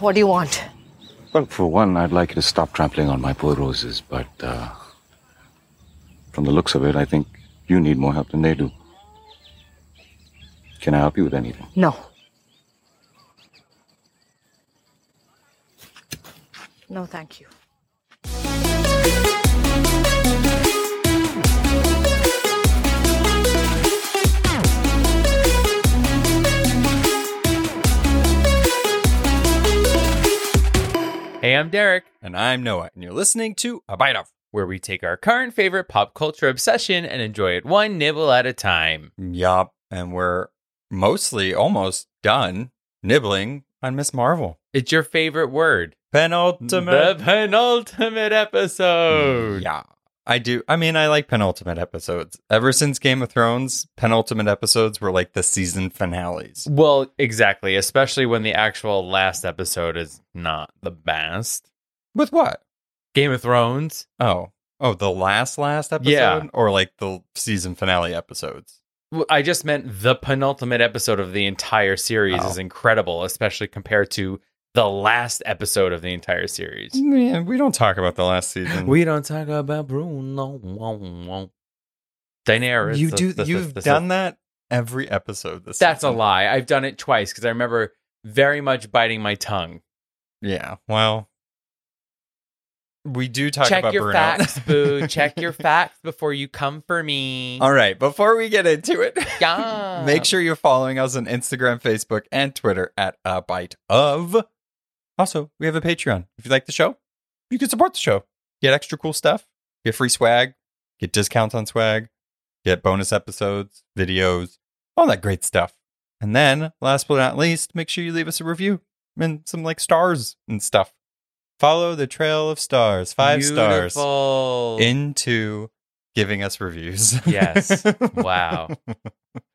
What do you want? Well, for one, I'd like you to stop trampling on my poor roses, but uh, from the looks of it, I think you need more help than they do. Can I help you with anything? No. No, thank you. Hey, I'm Derek, And I'm Noah, and you're listening to A Bite Of. where we take our current favorite pop culture obsession and enjoy it one nibble at a time. Yup. And we're mostly almost done nibbling on Miss Marvel. It's your favorite word. Penultimate. The penultimate episode. Yeah. I do. I mean, I like penultimate episodes. Ever since Game of Thrones, penultimate episodes were like the season finales. Well, exactly, especially when the actual last episode is not the best. With what? Game of Thrones. Oh. Oh, the last, last episode? Yeah. Or like the season finale episodes? Well, I just meant the penultimate episode of the entire series Oh. is incredible, especially compared to the last episode of the entire series. Man, we don't talk about the last season. We don't talk about Bruno. Daenerys. you the- do. the- the- you've the- done that every episode this That's a lie. I've done it twice because I remember very much biting my tongue. Yeah. Well, we do talk Check about your Bruno. facts, boo. Check your facts before you come for me. All right. Before we get into it, Yeah. make sure you're following us on Instagram, Facebook, and Twitter at a bite of. Also, we have a Patreon. If you like the show, you can support the show. Get extra cool stuff. Get free swag. Get discounts on swag. Get bonus episodes, videos, all that great stuff. And then, last but not least, make sure you leave us a review and some like stars and stuff. Follow the trail of stars, five stars into giving us reviews. Yes. Wow.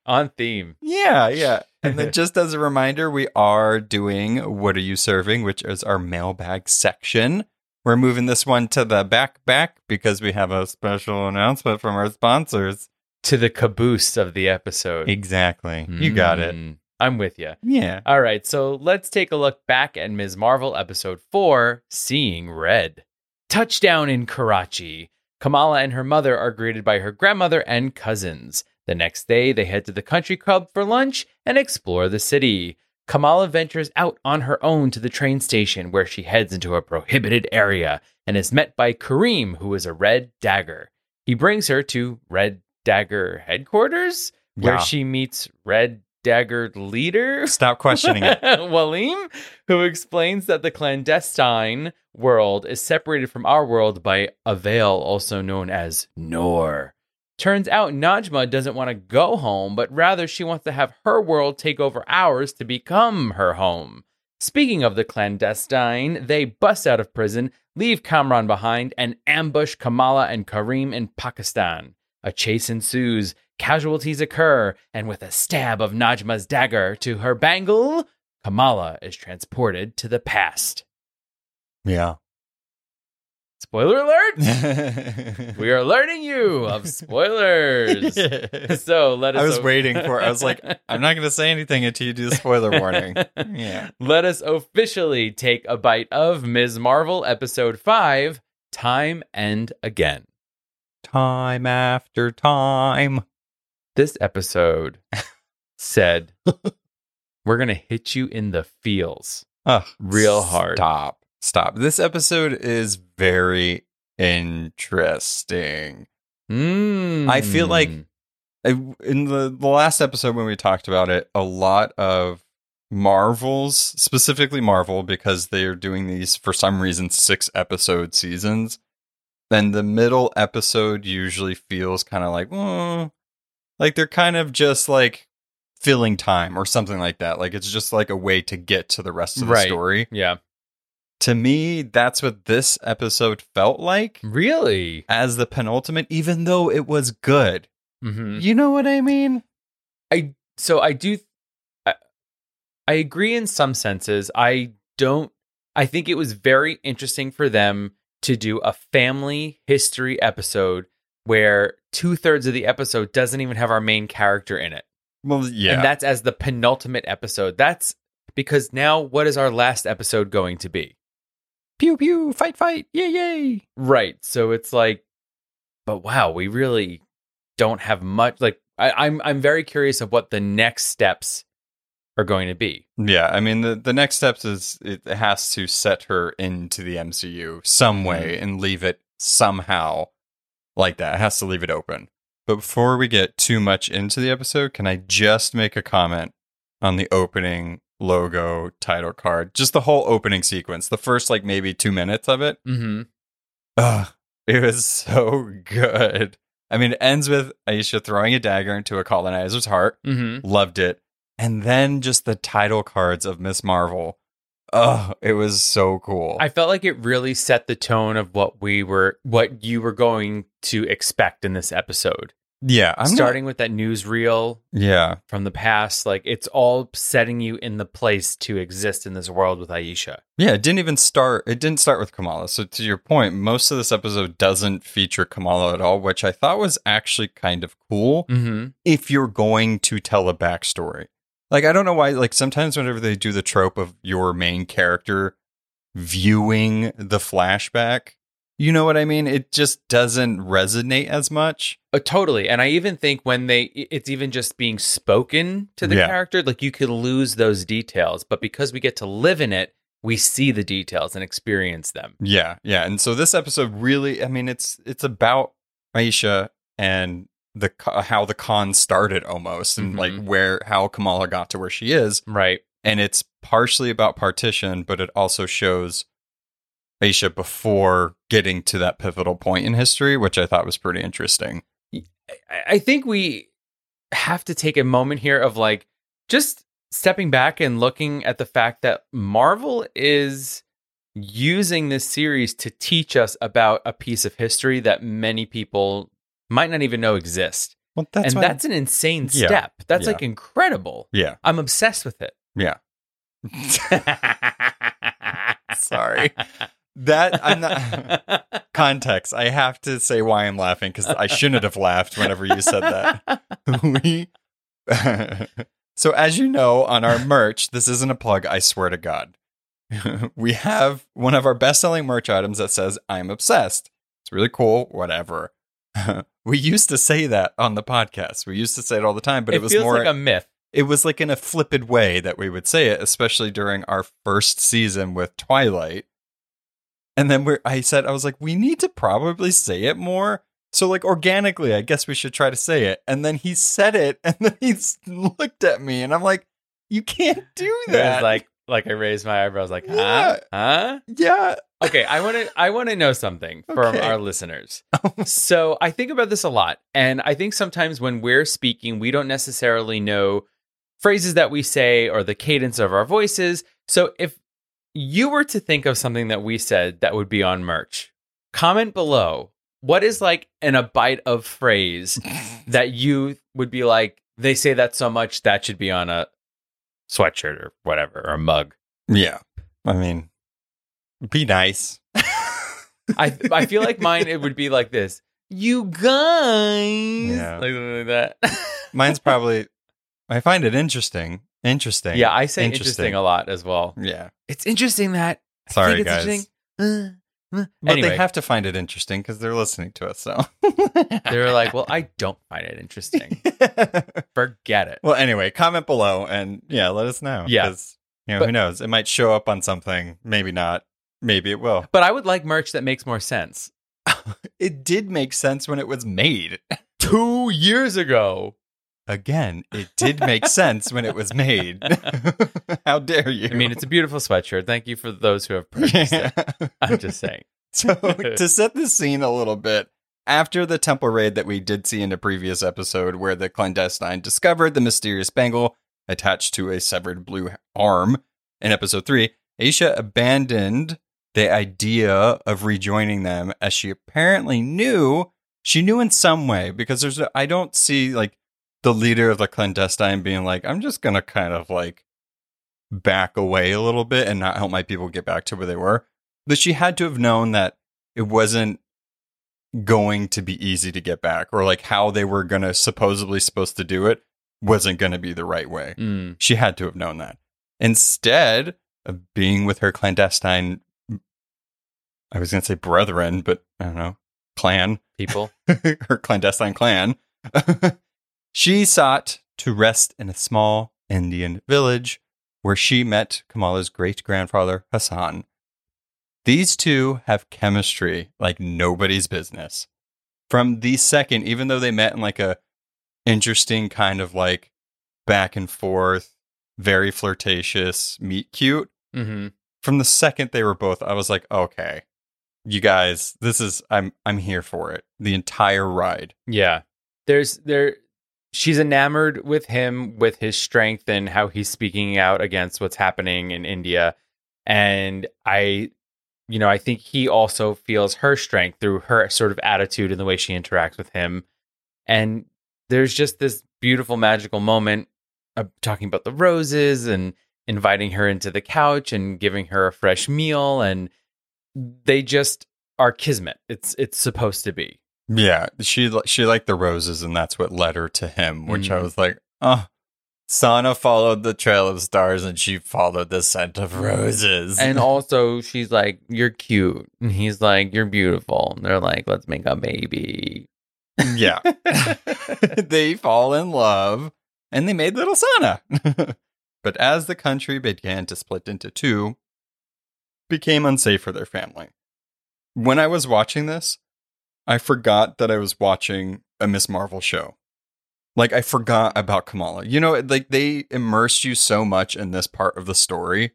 on theme. Yeah, yeah. And then just as a reminder, we are doing What Are You Serving, which is our mailbag section. We're moving this one to the back back because we have a special announcement from our sponsors. To the caboose of the episode. Exactly. You got it. Mm, I'm with you. Yeah. All right, so let's take a look back at Ms. Marvel episode 4, Seeing Red. Touchdown in Karachi. Kamala and her mother are greeted by her grandmother and cousins. The next day, they head to the country club for lunch and explore the city. Kamala ventures out on her own to the train station where she heads into a prohibited area and is met by Kareem, who is a red dagger. He brings her to Red Dagger headquarters, where Yeah. she meets Red Dagger leader Stop questioning it. Waleem, who explains that the clandestine world is separated from our world by a veil, also known as Noor. Turns out Najma doesn't want to go home, but rather she wants to have her world take over ours to become her home. Speaking of the clandestine, they bust out of prison, leave Kamran behind, and ambush Kamala and Kareem in Pakistan. A chase ensues, casualties occur, and with a stab of Najma's dagger to her bangle, Kamala is transported to the past. Yeah. Spoiler alert! we are alerting you of spoilers. So let us. I was waiting for I was like, I'm not gonna say anything until you do the spoiler warning. Yeah. Let us officially take a bite of Ms. Marvel episode 5 Time and Again. Time after time. This episode said, We're going to hit you in the feels. Ugh, Real hard. Stop. Stop. This episode is very interesting. Mm. I feel like- in the, the last episode when we talked about it, a lot of Marvels, specifically Marvel, because they're doing these for some reason six episode seasons. Then the middle episode usually feels kind of like, like they're kind of just like filling time or something like that. Like it's just like a way to get to the rest of the Right. story. Yeah. To me, that's what this episode felt like Really? as the penultimate, even though it was good. hmm You know what I mean? I so I do I, I agree in some senses. I don't I think it was very interesting for them to do a family history episode where two thirds of the episode doesn't even have our main character in it. Well, yeah. And that's as the penultimate episode. That's because now what is our last episode going to be? Pew pew, fight fight, yay yay. Right. So it's like, but wow, we really don't have much. Like, I, I'm I'm very curious of what the next steps are going to be. Yeah, I mean the the next steps is it has to set her into the MCU some mm-hmm. way and leave it somehow like that. It has to leave it open. But before we get too much into the episode, can I just make a comment on the opening logo title card? Just the whole opening sequence, the first like maybe 2 minutes of it. Mm-hmm. Ugh, it was so good. I mean, it ends with Aisha throwing a dagger into a colonizer's heart. Mm-hmm. Loved it. And then just the title cards of Miss Marvel. Oh, it was so cool. I felt like it really set the tone of what we were, what you were going to expect in this episode. yeah, I'm not- Starting with that newsreel yeah, from the past, like it's all setting you in the place to exist in this world with Aisha. yeah. It didn't even start. It didn't start with Kamala. So to your point, most of this episode doesn't feature Kamala at all, which I thought was actually kind of cool. Mm-hmm. If you're going to tell a backstory, like I don't know why. Like sometimes whenever they do the trope of your main character viewing the flashback, you know what I mean? It just doesn't resonate as much. Uh, totally. And I even think when they, it's even just being spoken to the Yeah. character, like you could lose those details. But because we get to live in it, we see the details and experience them. Yeah, yeah. And so this episode really, I mean, it's it's about Aisha and the how the con started almost, and Mhm. like where how Kamala got to where she is, Right. and it's partially about partition, but it also shows Aisha before getting to that pivotal point in history, which I thought was pretty interesting. I think we have to take a moment here of like just stepping back and looking at the fact that Marvel is using this series to teach us about a piece of history that many people might not even know exist. Well, that's and why- that's an insane Yeah. step. That's Yeah. like incredible. yeah, I'm obsessed with it. yeah. Sorry. That I'm not context. I have to say why I'm laughing because I shouldn't have laughed whenever you said that. we so as you know on our merch this isn't a plug i swear to god we have one of our best-selling merch items that says i'm obsessed it's really cool whatever we used to say that on the podcast we used to say it all the time but it, it was feels more like a myth. it was like in a flippant way that we would say it especially during our first season with twilight and then we're i said i was like we need to probably say it more so like organically i guess we should try to say it and then he said it and then he looked at me and i'm like you can't do that like like I raised my eyebrows like, huh? Yeah. Huh? yeah Okay, I want to I want to know something from Okay. our listeners. so, I think about this a lot, and I think sometimes when we're speaking, we don't necessarily know phrases that we say or the cadence of our voices. So, if you were to think of something that we said that would be on merch, comment below. What is like an a bite of phrase that you would be like, they say that so much that should be on a sweatshirt or whatever or a mug. yeah i mean be nice I I feel like mine it would be like this. You guys, Yeah. like, like that. mine's probably i find it interesting interesting yeah, I say interesting. a lot as well. yeah It's interesting that. Sorry, guys. interesting. Uh, uh. but Anyway, they have to find it interesting because they're listening to us so they're like, well, I don't find it interesting. Forget it. well, anyway, comment below and yeah, let us know. Yeah. you know, But- who knows? It might show up on something. Maybe not. Maybe it will. But I would like merch that makes more sense. It did make sense when it was made. Two years ago. Again, it did make sense when it was made. How dare you? I mean, it's a beautiful sweatshirt. Thank you for those who have purchased it. I'm just saying. So to set the scene a little bit, after the temple raid that we did see in a previous episode where the clandestine discovered the mysterious bangle attached to a severed blue arm in episode 3, Aisha abandoned the idea of rejoining them as she apparently knew she knew in some way because there's a, I don't see like the leader of the clandestine being like I'm just going to kind of like back away a little bit and not help my people get back to where they were but she had to have known that it wasn't going to be easy to get back or like how they were going to supposedly supposed to do it wasn't going to be the right way Mm. she had to have known that instead of being with her clandestine, I was going to say brethren, but I don't know, clan, People. her clandestine clan, she sought to rest in a small Indian village where she met Kamala's great grandfather, Hasan. These two have chemistry like nobody's business. From the second, even though they met in like a interesting kind of like back and forth, very flirtatious, meet cute, hmm from the second they were both, I was like, okay, you guys, this is I'm I'm here for it. The entire ride. Yeah. There's there she's enamored with him with his strength and how he's speaking out against what's happening in India. And I you know, I think he also feels her strength through her sort of attitude and the way she interacts with him. And there's just this beautiful magical moment of talking about the roses and inviting her into the couch and giving her a fresh meal and they just are kismet. It's it's supposed to be. Yeah, she she liked the roses, and that's what led her to him. Which I Mhm. was like, oh, Sana followed the trail of stars, and she followed the scent of roses. and also she's like, "You're cute," and he's like, "You're beautiful." And they're like, "Let's make a baby." yeah, they fall in love, and they made little Sana. but as the country began to split into two, became unsafe for their family. When I was watching this, I forgot that I was watching a Miss Marvel show. Like I forgot about Kamala. You know, like they immersed you so much in this part of the story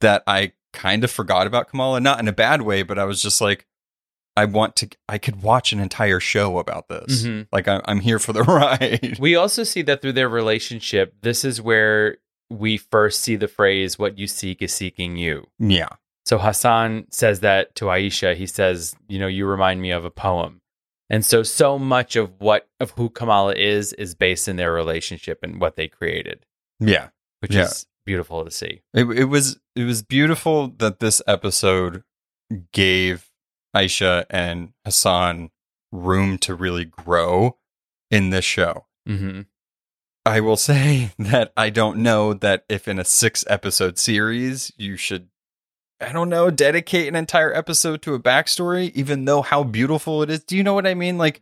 that I kind of forgot about Kamala. Not in a bad way, but I was just like, I want to. I could watch an entire show about this. Mhm. Like I, I'm here for the ride. We also see that through their relationship. This is where we first see the phrase "What you seek is seeking you." yeah, So Hasan says that to Aisha. He says, "You know, you remind me of a poem." And so, so much of what of who Kamala is is based in their relationship and what they created, yeah. which Yeah. is beautiful to see. It, it was it was beautiful that this episode gave Aisha and Hasan room to really grow in this show. hmm I will say that I don't know that if in a six episode series you should, I don't know, dedicate an entire episode to a backstory, even though how beautiful it is. Do you know what I mean? Like,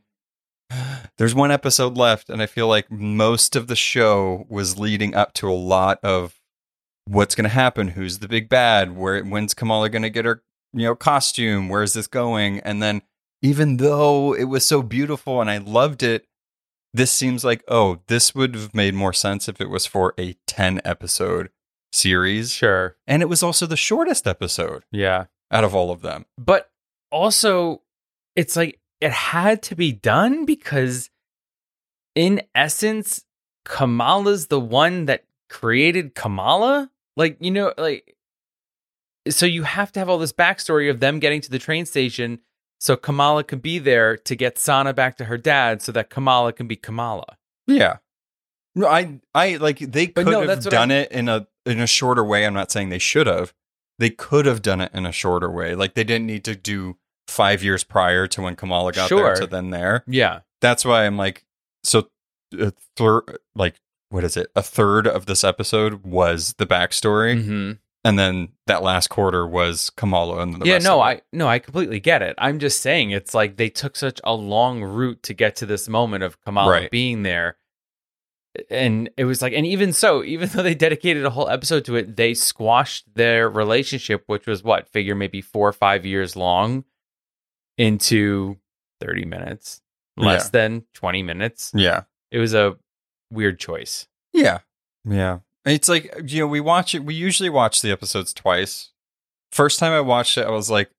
there's one episode left, and I feel like most of the show was leading up to a lot of what's going to happen, who's the big bad, where when's Kamala going to get her, you know, costume, where's this going, and then even though it was so beautiful and I loved it, this seems like oh this would have made more sense if it was for a 10 episode series Sure. and it was also the shortest episode Yeah. out of all of them but also it's like it had to be done because in essence kamala's the one that created kamala like you know like so you have to have all this backstory of them getting to the train station so kamala can be there to get sana back to her dad so that kamala can be kamala. Yeah. No i i like they could no, have done I- it in a in a shorter way. I'm not saying they should have. They could have done it in a shorter way. Like they didn't need to do five years prior to when kamala got Sure. there to then there. Yeah. That's why i'm like so a third like what is it? A third of this episode was the backstory. Hmm and then that last quarter was Kamala and the yeah no i no i completely get it. I'm just saying it's like they took such a long route to get to this moment of kamala Right. being there. And it was like and even so even though they dedicated a whole episode to it they squashed their relationship which was what figure maybe four or five years long into 30 minutes less Yeah. than 20 minutes? Yeah. It was a weird choice. Yeah. Yeah it's like you know we watch it we usually watch the episodes twice first time I watched it I was like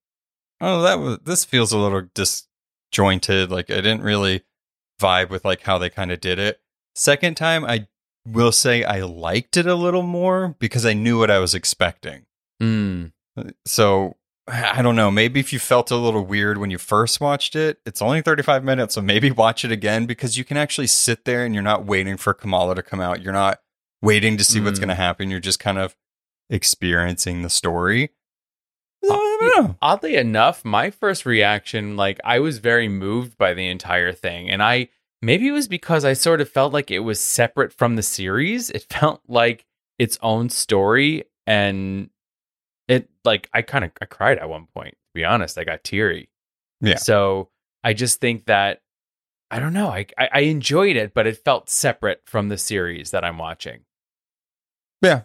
oh that was this feels a little disjointed like I didn't really vibe with like how they kind of did it second time I will say I liked it a little more because I knew what I was expecting mm. So I don't know. Maybe if you felt a little weird when you first watched it, it's only 35 minutes. So maybe watch it again because you can actually sit there and you're not waiting for Kamala to come out. You're not waiting to see what's Mm. going to happen. You're just kind of experiencing the story. I don't know. oddly enough, my first reaction, like I was very moved by the entire thing. And I maybe it was because I sort of felt like it was separate from the series. It felt like its own story and it like I kind of I cried at one point. To be honest, I got teary. Yeah. So I just think that I don't know. I, I I enjoyed it, but it felt separate from the series that I'm watching. Yeah.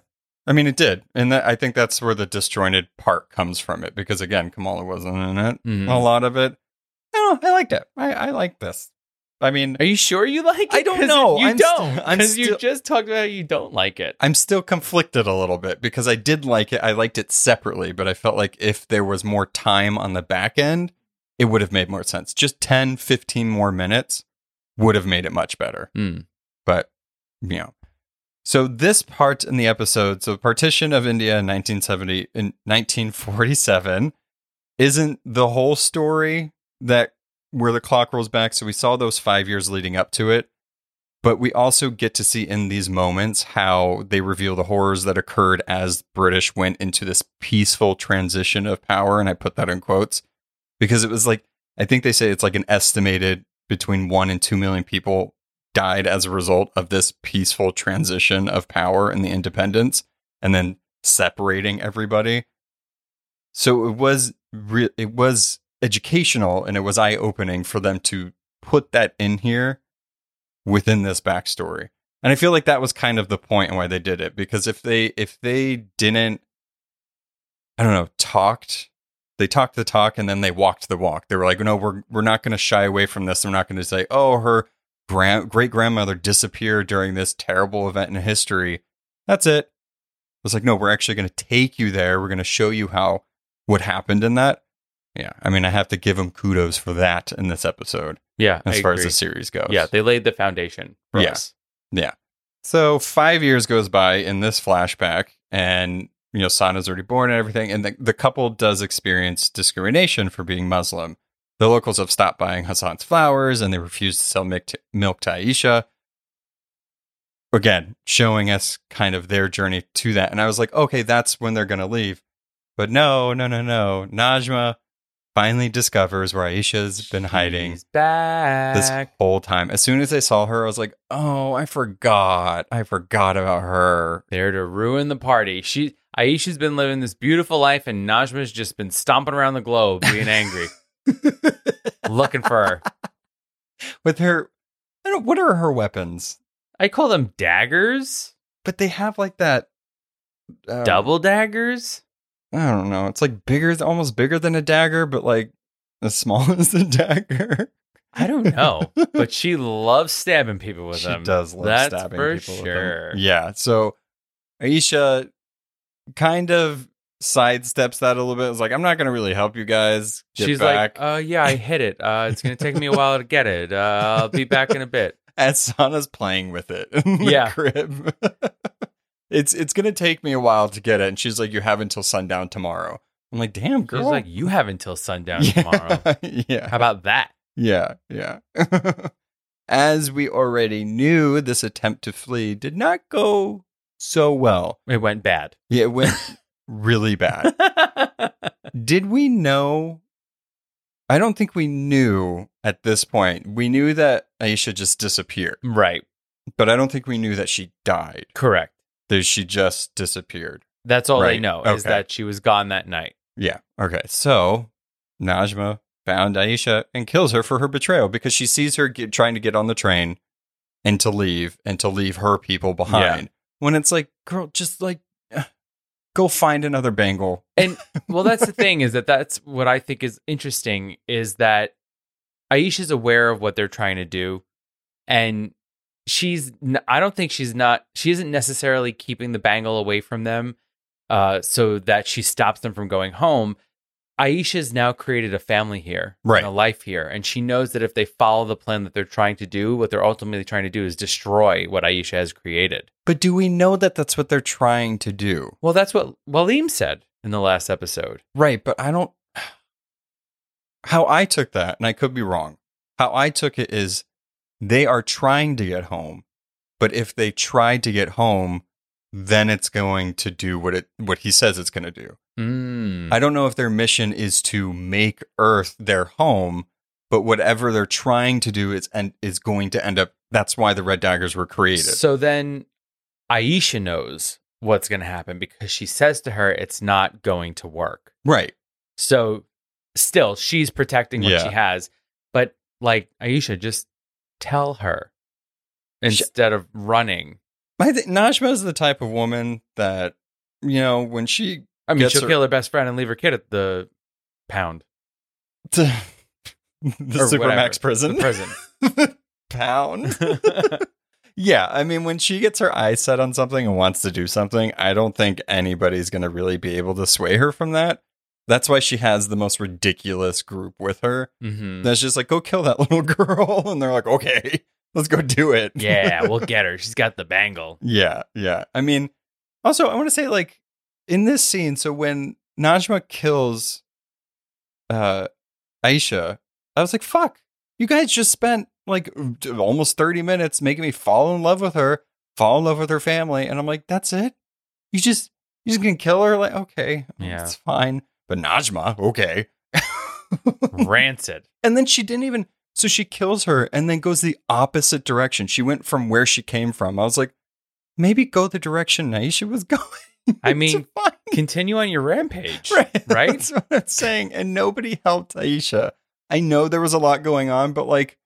I mean, it did. And that, I think that's where the disjointed part comes from it because, again, Kamala wasn't in it. Mhm. A lot of it. I. I liked it. I, I like this. I mean, Are you sure you like it? I don't know. You I'm don't. st- Because you just talked about how you don't like it. I'm still conflicted a little bit because I did like it. I liked it separately, but I felt like if there was more time on the back end, it would have made more sense. Just 10, 15 more minutes would have made it much better. Hmm. But, you know. So this part in the episode, so partition of India in 1970 in 1947 isn't the whole story that where the clock rolls back. So we saw those 5 years leading up to it. But we also get to see in these moments how they reveal the horrors that occurred as British went into this peaceful transition of power. And I put that in quotes because it was like, I think they say it's like an estimated between one and two million people died as a result of this peaceful transition of power and the independence and then separating everybody. So it was re- it was educational and it was eye opening for them to put that in here within this backstory. And I feel like that was kind of the point and why they did it because if they if they didn't I don't know, talked they talked the talk and then they walked the walk. They were like, "No, we're we're not going to shy away from this. We're not going to say, "Oh, her grand great grandmother disappeared during this terrible event in history." That's it. It was like, "No, we're actually going to take you there. We're going to show you how what happened in that." Yeah, I mean, I have to give them kudos for that in this episode Yeah, as I far as the series goes. yeah, they laid the foundation for Yeah. us. Yeah. So five years goes by in this flashback, and you know Sana's already born and everything, and the, the couple does experience discrimination for being Muslim. The locals have stopped buying Hasan's flowers, and they refuse to sell milk to, milk to Aisha. Again, showing us kind of their journey to that, and I was like, okay, that's when they're gonna leave. But no, no, no, no. Najma finally discovers where Aisha's been hiding She's back. this whole time. As soon as I saw her, I was like, "Oh, I forgot. I forgot about her." there to ruin the party. She Aisha's been living this beautiful life, and Najma's just been stomping around the globe, being angry, looking for her. With her, I don't. What are her weapons? I call them daggers, But they have like that uh, double daggers. I don't know. It's like bigger, almost bigger than a dagger, but like as small as a dagger. I don't know, but she loves stabbing people with she them. does love That's stabbing for people. with them. Yeah. So Aisha kind of sidesteps that a little bit. It's like, I'm not going to really help you guys. Get She's back. like, uh, yeah, I hit it. Uh, it's gonna take me a while to get it. Uh, I'll be back in a bit. as Sana's playing with it in the Yeah. crib. it's it's gonna take me a while to get it, and she's like, "You have until sundown tomorrow." I'm like, "Damn, girl." She's like, you have until sundown yeah, tomorrow. yeah, How about that? yeah, yeah. As we already knew, this attempt to flee did not go so well. It went bad. Yeah, it went really bad. Did we know? I don't think we knew at this point. We knew that Aisha just disappeared, mm, right. but I don't think we knew that she died. Correct. that she just disappeared. That's all they Right. know is that she was gone that night. Yeah. Okay. So Najma found Aisha and kills her for her betrayal because she sees her get, trying to get on the train and to leave and to leave her people behind. When it's like, girl, just like go find another bangle. And well, that's the thing is that that's what I think is interesting is that Aisha's aware of what they're trying to do, and she's. n- I don't think she's not. She isn't necessarily keeping the bangle away from them, uh, so that she stops them from going home. Aisha's now created a family here, and Right. a life here, and she knows that if they follow the plan that they're trying to do, what they're ultimately trying to do is destroy what Aisha has created. But do we know that that's what they're trying to do? Well, that's what Waleem said in the last episode. Right. But I don't. How I took that, and I could be wrong, how I took it is they are trying to get home, but if they try to get home, then it's going to do what it what he says it's going to do. Mm. I don't know if their mission is to make Earth their home, but whatever they're trying to do is and is going to end up. That's why the Red Daggers were created. So then Aisha knows what's going to happen because she says to her it's not going to work. Right. So still she's protecting what Yeah. she has, but like Aisha just tell her instead of running. I think Najma is the type of woman that, you know, when she I mean, she'll her- kill her best friend and leave her kid at the pound. the Supermax prison. The prison. pound. yeah, I mean, when she gets her eyes set on something and wants to do something, I don't think anybody's going to really be able to sway her from that. That's why she has the most ridiculous group with her. hmm That's just like, go kill that little girl. And they're like, okay, let's go do it. Yeah, we'll get her. She's got the bangle. Yeah, yeah. I mean, also, I want to say, like, in this scene, so when Najma kills uh Aisha, I was like, fuck, you guys just spent like almost 30 minutes making me fall in love with her, fall in love with her family. And I'm like, that's it? You just, you're just gonna kill her? Like, okay, Yeah. it's fine. But Najma, okay. Rancid. And then she didn't even. So she kills her and then goes the opposite direction. She went from where she came from. I was like, maybe go the direction Naisha was going. I mean. Continue on your rampage. right? right? That's what I'm saying. And nobody helped Aisha. I know there was a lot going on, but like,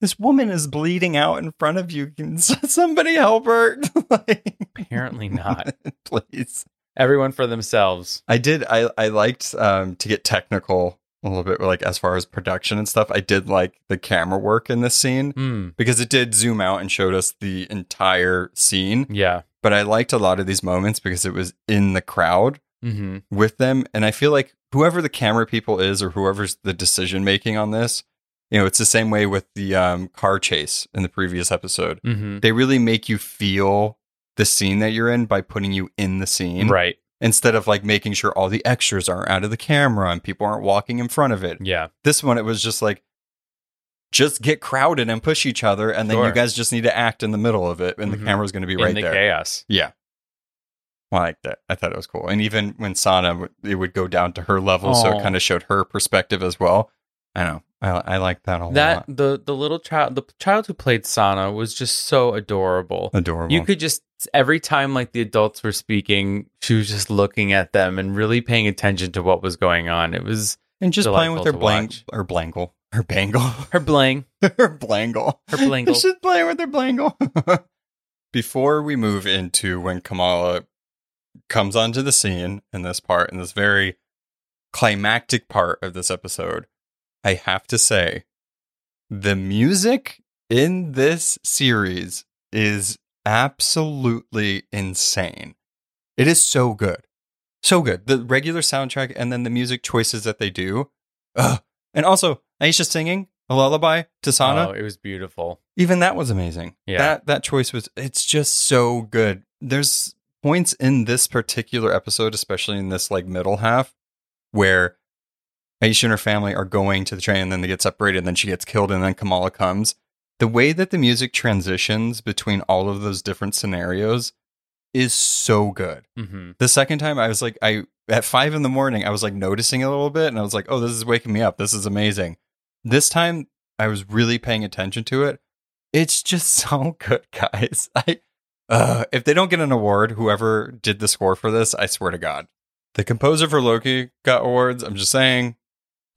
this woman is bleeding out in front of you. Can somebody help her? like, Apparently not. please. Everyone for themselves. I did. I I liked um to get technical a little bit, like as far as production and stuff. I did like the camera work in this scene Hmm. because it did zoom out and showed us the entire scene. Yeah. But I liked a lot of these moments because it was in the crowd hmm with them, and I feel like whoever the camera people is or whoever's the decision making on this, you know, it's the same way with the um, car chase in the previous episode. hmm They really make you feel the scene that you're in by putting you in the scene Right. Instead of like making sure all the extras aren't out of the camera and people aren't walking in front of it. Yeah. This one, it was just like, just get crowded and push each other, and then Sure. you guys just need to act in the middle of it, and Mhm. the camera's going to be In right the there. chaos. Yeah. I like that. I thought it was cool. And even when Sana, it would go down to her level, so it kind of showed her perspective as well. I know. I, I like that a lot. That lot. the the little child the child who played Sana was just so adorable. Adorable. You could just every time like the adults were speaking, she was just looking at them and really paying attention to what was going on. It was and just playing with her blank watch. or blangle. Her bangle. her bling, her blangle. her blingle. She's playing with her blangle. Before we move into when Kamala comes onto the scene in this part, in this very climactic part of this episode, I have to say the music in this series is absolutely insane. It is so good. So good. The regular soundtrack and then the music choices that they do. Ugh. And also, Aisha singing a lullaby to Sana Oh, it was beautiful. even that was amazing. Yeah. That that choice was it's just so good. There's points in this particular episode, especially in this like middle half, where Aisha and her family are going to the train and then they get separated and then she gets killed and then Kamala comes. The way that the music transitions between all of those different scenarios is so good. hmm The second time I was like I at five in the morning, I was like noticing a little bit and I was like, oh, this is waking me up. This is amazing. This time I was really paying attention to it. It's just so good, guys. I uh if they don't get an award, whoever did the score for this, I swear to God. The composer for Loki got awards. I'm just saying.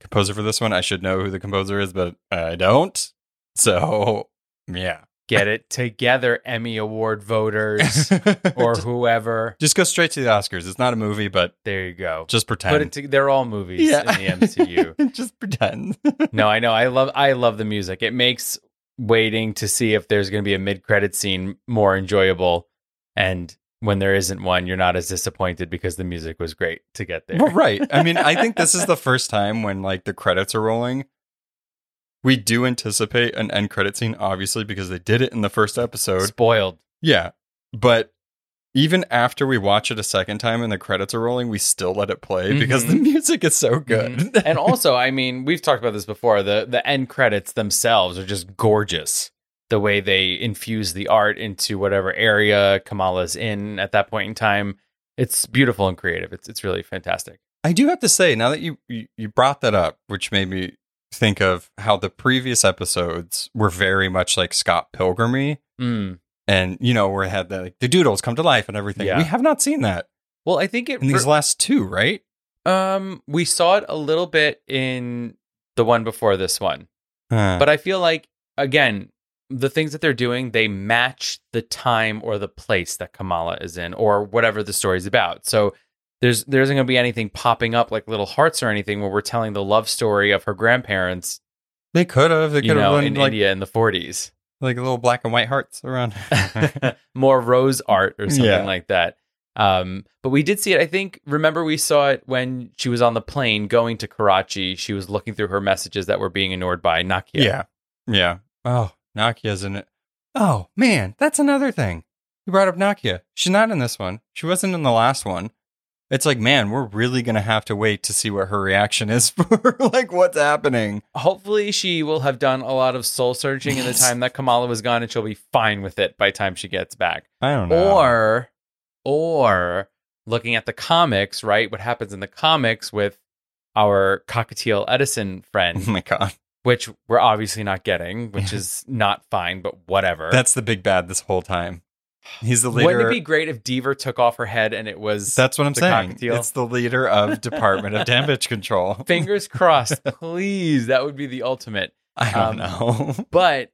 Composer for this one, I should know who the composer is, but I don't. So yeah. Get it together, Emmy Award voters or just, whoever. just go straight to the Oscars. It's not a movie, but There you go. just pretend. Put it. To, they're all movies in the MCU. just pretend. no, I know. I love. I love the music. It makes waiting to see if there's going to be a mid-credit scene more enjoyable. And when there isn't one, you're not as disappointed because the music was great to get there. Well, right. I mean, I think this is the first time when like the credits are rolling. We do anticipate an end credit scene, obviously, because they did it in the first episode. Spoiled. Yeah. But even after we watch it a second time and the credits are rolling, we still let it play because the music is so good. Mhm. and also, I mean, we've talked about this before. The the end credits themselves are just gorgeous. The way they infuse the art into whatever area Kamala's in at that point in time, it's beautiful and creative. It's it's really fantastic. I do have to say, now that you, you you brought that up, which made me think of how the previous episodes were very much like Scott Pilgrimy. Mm, and you know where it had the like, the doodles come to life and everything. Yeah. We have not seen that Well, I think it. in these last two, right? um, we saw it a little bit in the one before this one, Huh. but I feel like again, the things that they're doing, they match the time or the place that Kamala is in, or whatever the story's about. So. There's there isn't going to be anything popping up like little hearts or anything where we're telling the love story of her grandparents, they could have. They could have done in like India in the 40s. like little black and white hearts around. more rose art or something Yeah. like that. Um, but we did see it. I think. Remember, we saw it when she was on the plane going to Karachi. She was looking through her messages that were being ignored by Nakia. yeah. yeah, Oh, Nakia's in it. Oh man, that's another thing. You brought up Nakia. She's not in this one. She wasn't in the last one. It's like, man, we're really gonna have to wait to see what her reaction is for like what's happening. Hopefully, she will have done a lot of soul searching in the time that Kamala was gone, and she'll be fine with it by the time she gets back. I don't know. Or, or looking at the comics, right? What happens in the comics with our cockatiel Edison oh friend, my god, which we're obviously not getting, which is not fine, but whatever. that's the big bad this whole time. He's the leader. Wouldn't it be great if Deever took off her head and it was that's what I'm the saying. cockatiel? It's the leader of Department of Damage Control. fingers crossed, please. That would be the ultimate. I Um, don't know. But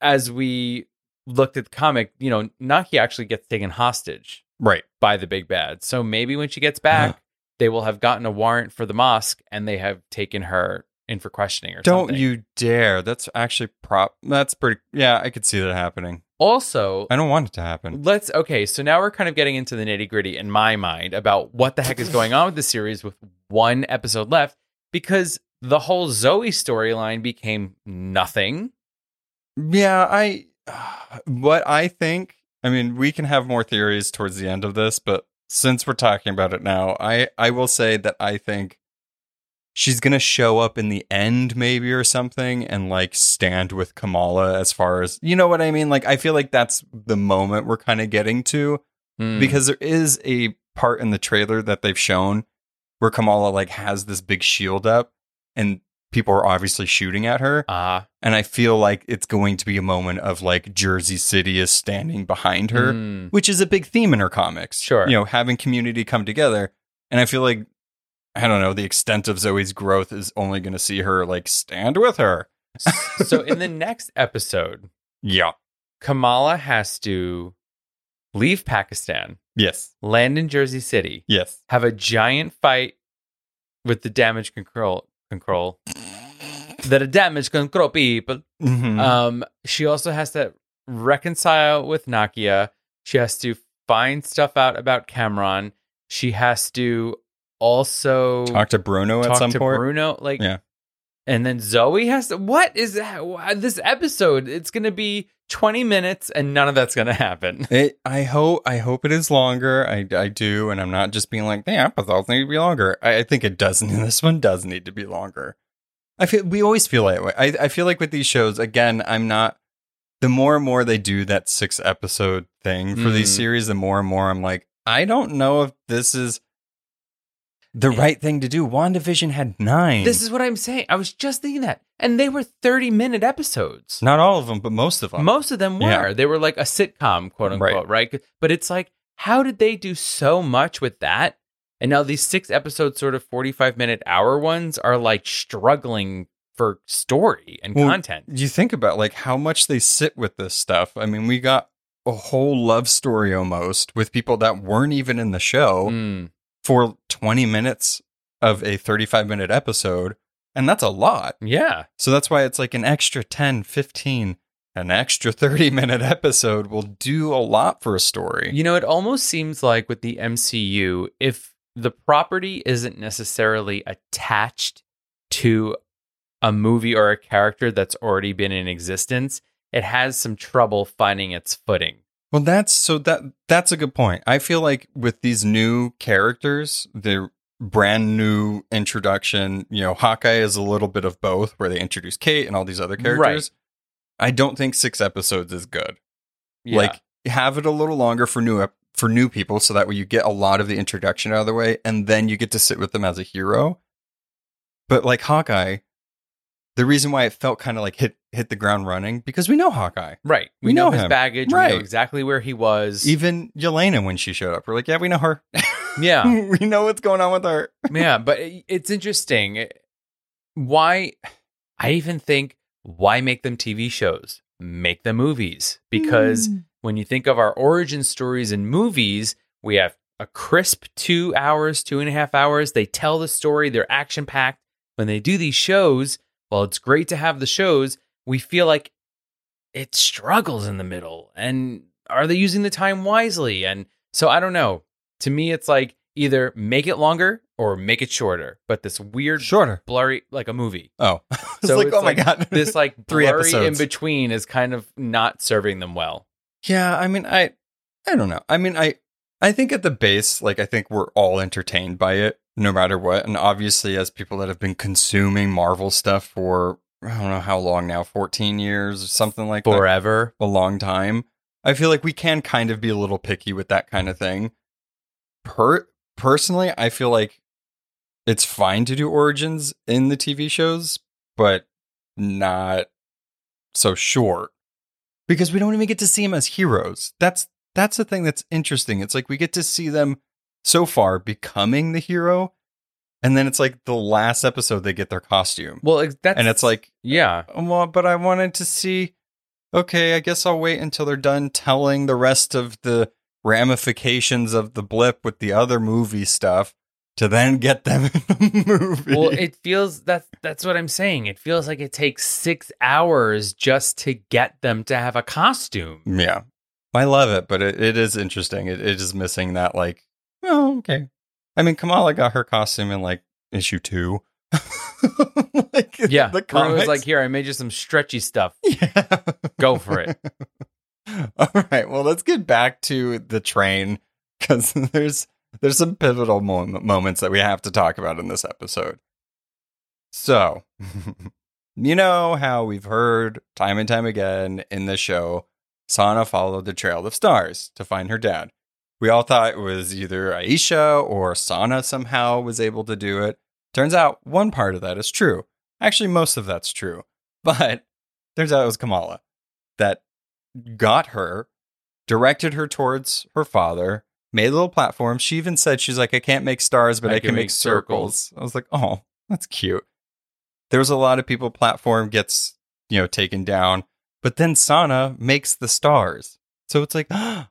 as we looked at the comic, you know, Naki actually gets taken hostage right. by the big bad. So maybe when she gets back, they will have gotten a warrant for the mosque and they have taken her in for questioning or Don't something. you dare. That's actually prop. That's pretty. Yeah, I could see that happening. Also, I don't want it to happen. Let's okay. So now we're kind of getting into the nitty gritty in my mind about what the heck is going on with the series with one episode left because the whole Zoe storyline became nothing. Yeah, I. What I think. I mean, we can have more theories towards the end of this, but since we're talking about it now, I I will say that I think she's gonna show up in the end, maybe or something, and like stand with Kamala as far as you know what I mean. Like, I feel like that's the moment we're kind of getting to. Hmm. because there is a part in the trailer that they've shown where Kamala like has this big shield up and people are obviously shooting at her ah, and I feel like it's going to be a moment of like Jersey City is standing behind her hmm. which is a big theme in her comics Sure. you know having community come together and I feel like I don't know the extent of Zoe's growth is only going to see her like stand with her so in the next episode, yeah Kamala has to leave Pakistan, yes land in Jersey City, yes have a giant fight with the damage control control. that a damage control people. Mhm. Um, she also has to reconcile with Nakia. She has to find stuff out about Kamran. She has to also talk to Bruno at talk some to point Bruno. Like, Yeah. And then Zoe has to. What is that? This episode? It's going to be twenty minutes, and none of that's going to happen. It, I hope I hope it is longer. I, I do, and I'm not just being like the episodes need to be longer. I, I think it doesn't. This one does need to be longer. I feel we always feel that way. I, I feel like with these shows, again, I'm not. The more and more they do that six episode thing for these Mhm. series, the more and more I'm like, I don't know if this is the right thing to do. WandaVision had nine. This is what I'm saying. I was just thinking that, and they were thirty minute episodes. not all of them, but most of them. Most of them were. Yeah. They were like a sitcom, quote unquote, right. But it's like, how did they do so much with that? And now these six episode, sort of 45 minute hour ones are like struggling for story and Well, content. you think about like how much they sit with this stuff. I mean, we got a whole love story almost with people that weren't even in the show Mm, for 20 minutes of a 35 minute episode. And that's a lot. yeah. So that's why it's like an extra 10, 15, an extra 30 minute episode will do a lot for a story. You know, it almost seems like with the MCU, if the property isn't necessarily attached to a movie or a character that's already been in existence, it has some trouble finding its footing. Well, that's so that that's a good point. I feel like with these new characters, the brand new introduction, you know, Hawkeye is a little bit of both, where they introduce Kate and all these other characters. I don't think six episodes is good. Yeah. Like, have it a little longer for new ep- for new people, so that way you get a lot of the introduction out of the way, and then you get to sit with them as a hero. But like Hawkeye, the reason why it felt kind of like hit hit the ground running because we know Hawkeye. Right. We, We know, know his him. baggage. We Right. know exactly where he was. Even Yelena when she showed up, we're like, yeah, we know her. yeah. we know what's going on with her. yeah. But it- it's interesting. Why? I even think, why make them TV shows? Make them movies. Because hmm. when you think of our origin stories in movies, we have a crisp two hours, two and a half hours. They tell the story, they're action packed. When they do these shows, well, it's great to have the shows. We feel like it struggles in the middle. And are they using the time wisely? And so I don't know. To me, it's like either make it longer or make it shorter. But this weird, Shorter. blurry, like a movie. Oh, it's So like, oh my god, This like Three blurry in between is kind of not serving them well. Yeah, I mean, I, I don't know. I mean, I, I think at the base, like, I think we're all entertained by it, no matter what. And obviously, as people that have been consuming Marvel stuff for I don't know how long now, fourteen years or something like that, Forever. a long time. I feel like we can kind of be a little picky with that kind of thing. Per personally, I feel like it's fine to do origins in the TV shows, but not so short because we don't even get to see them as heroes. That's that's the thing that's interesting. It's like we get to see them so far becoming the hero, and then it's like the last episode they get their costume, Well, that's and it's like yeah, uh, well, but I wanted to see. Okay, I guess I'll wait until they're done telling the rest of the ramifications of the blip with the other movie stuff to then get them in the movie. well, it feels that's that's what I'm saying. It feels like it takes six hours just to get them to have a costume. yeah, I love it, but it, it is interesting. It, it is missing that, like, oh, okay. I mean, Kamala got her costume in like issue two. like, Yeah, the was like, here, I made you some stretchy stuff. yeah. Go for it. All right. Well, let's get back to the train because there's there's some pivotal mo- moments that we have to talk about in this episode. So, you know how we've heard time and time again in the show, Sana followed the Trail of Stars to find her dad. We all thought it was either Aisha or Sana somehow was able to do it. Turns out one part of that is true. Actually, most of that's true. But turns out it was Kamala that got her, directed her towards her father, made a little platform. She even said, she's like, I can't make stars, but I, can, make, circles. I was like, oh, that's cute. There was a lot of people, platform gets, you know, taken down, but then Sana makes the stars. So it's like, oh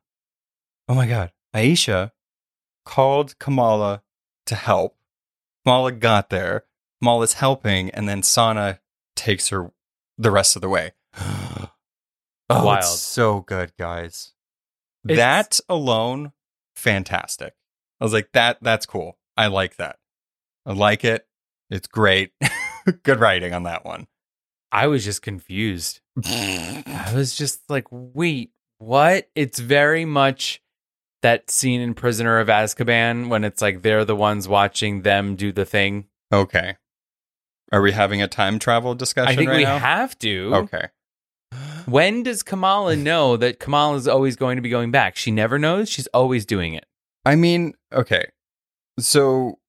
my God. Aisha called Kamala to help. Kamala got there. Kamala's helping, and then Sana takes her the rest of the way. oh, Wild. it's so good, guys. It's- that alone, fantastic. I was like, that that's cool. I like that. I like it. It's great. good writing on that one. I was just confused. I was just like, wait, what? It's very much that scene in Prisoner of Azkaban when it's like they're the ones watching them do the thing. Okay. Are we having a time travel discussion I think right we now? have to. Okay. When does Kamala know that Kamala is always going to be going back? She never knows. She's always doing it. I mean, okay. So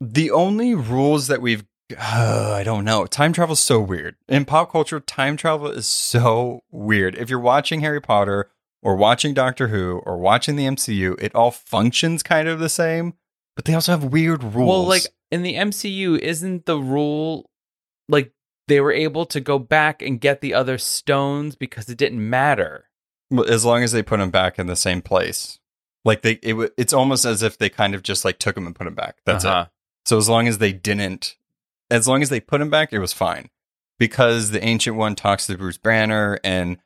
the only rules that we've uh, I don't know. Time travel is so weird. In pop culture, time travel is so weird. If you're watching Harry Potter or watching Doctor Who or watching the MCU, it all functions kind of the same, but they also have weird rules. Well, like in the MCU, isn't the rule like they were able to go back and get the other stones because it didn't matter? Well, as long as they put them back in the same place. Like they it, it's almost as if they kind of just like took them and put them back. That's it. Uh-huh. So as long as they didn't, as long as they put them back, it was fine. Because the Ancient One talks to Bruce Banner and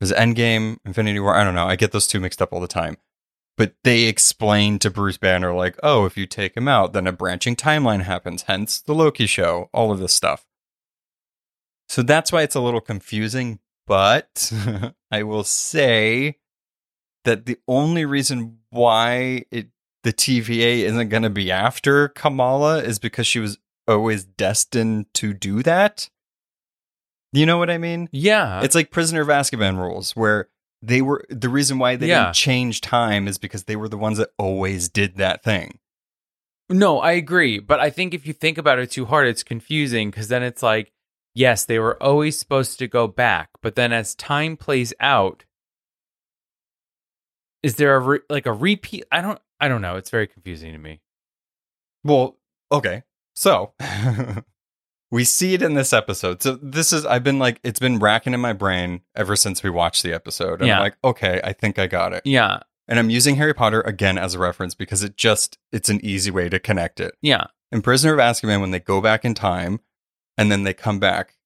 it Endgame, Infinity War? I don't know. I get those two mixed up all the time. But they explain to Bruce Banner, like, oh, if you take him out, then a branching timeline happens, hence the Loki show, all of this stuff. So that's why it's a little confusing. But I will say that the only reason why it the TVA isn't going to be after Kamala is because she was always destined to do that. You know what I mean? Yeah. It's like Prisoner of Azkaban rules, where they were the reason why they Yeah. didn't change time is because they were the ones that always did that thing. No, I agree. But I think if you think about it too hard, it's confusing because then it's like, yes, they were always supposed to go back. But then as time plays out, is there a re- like a repeat? I don't, I don't know. It's very confusing to me. Well, okay. So we see it in this episode. So this is I've been like it's been racking in my brain ever since we watched the episode. And Yeah. I'm like, okay, I think I got it. Yeah. And I'm using Harry Potter again as a reference because it just it's an easy way to connect it. Yeah. In Prisoner of Azkaban, when they go back in time and then they come back,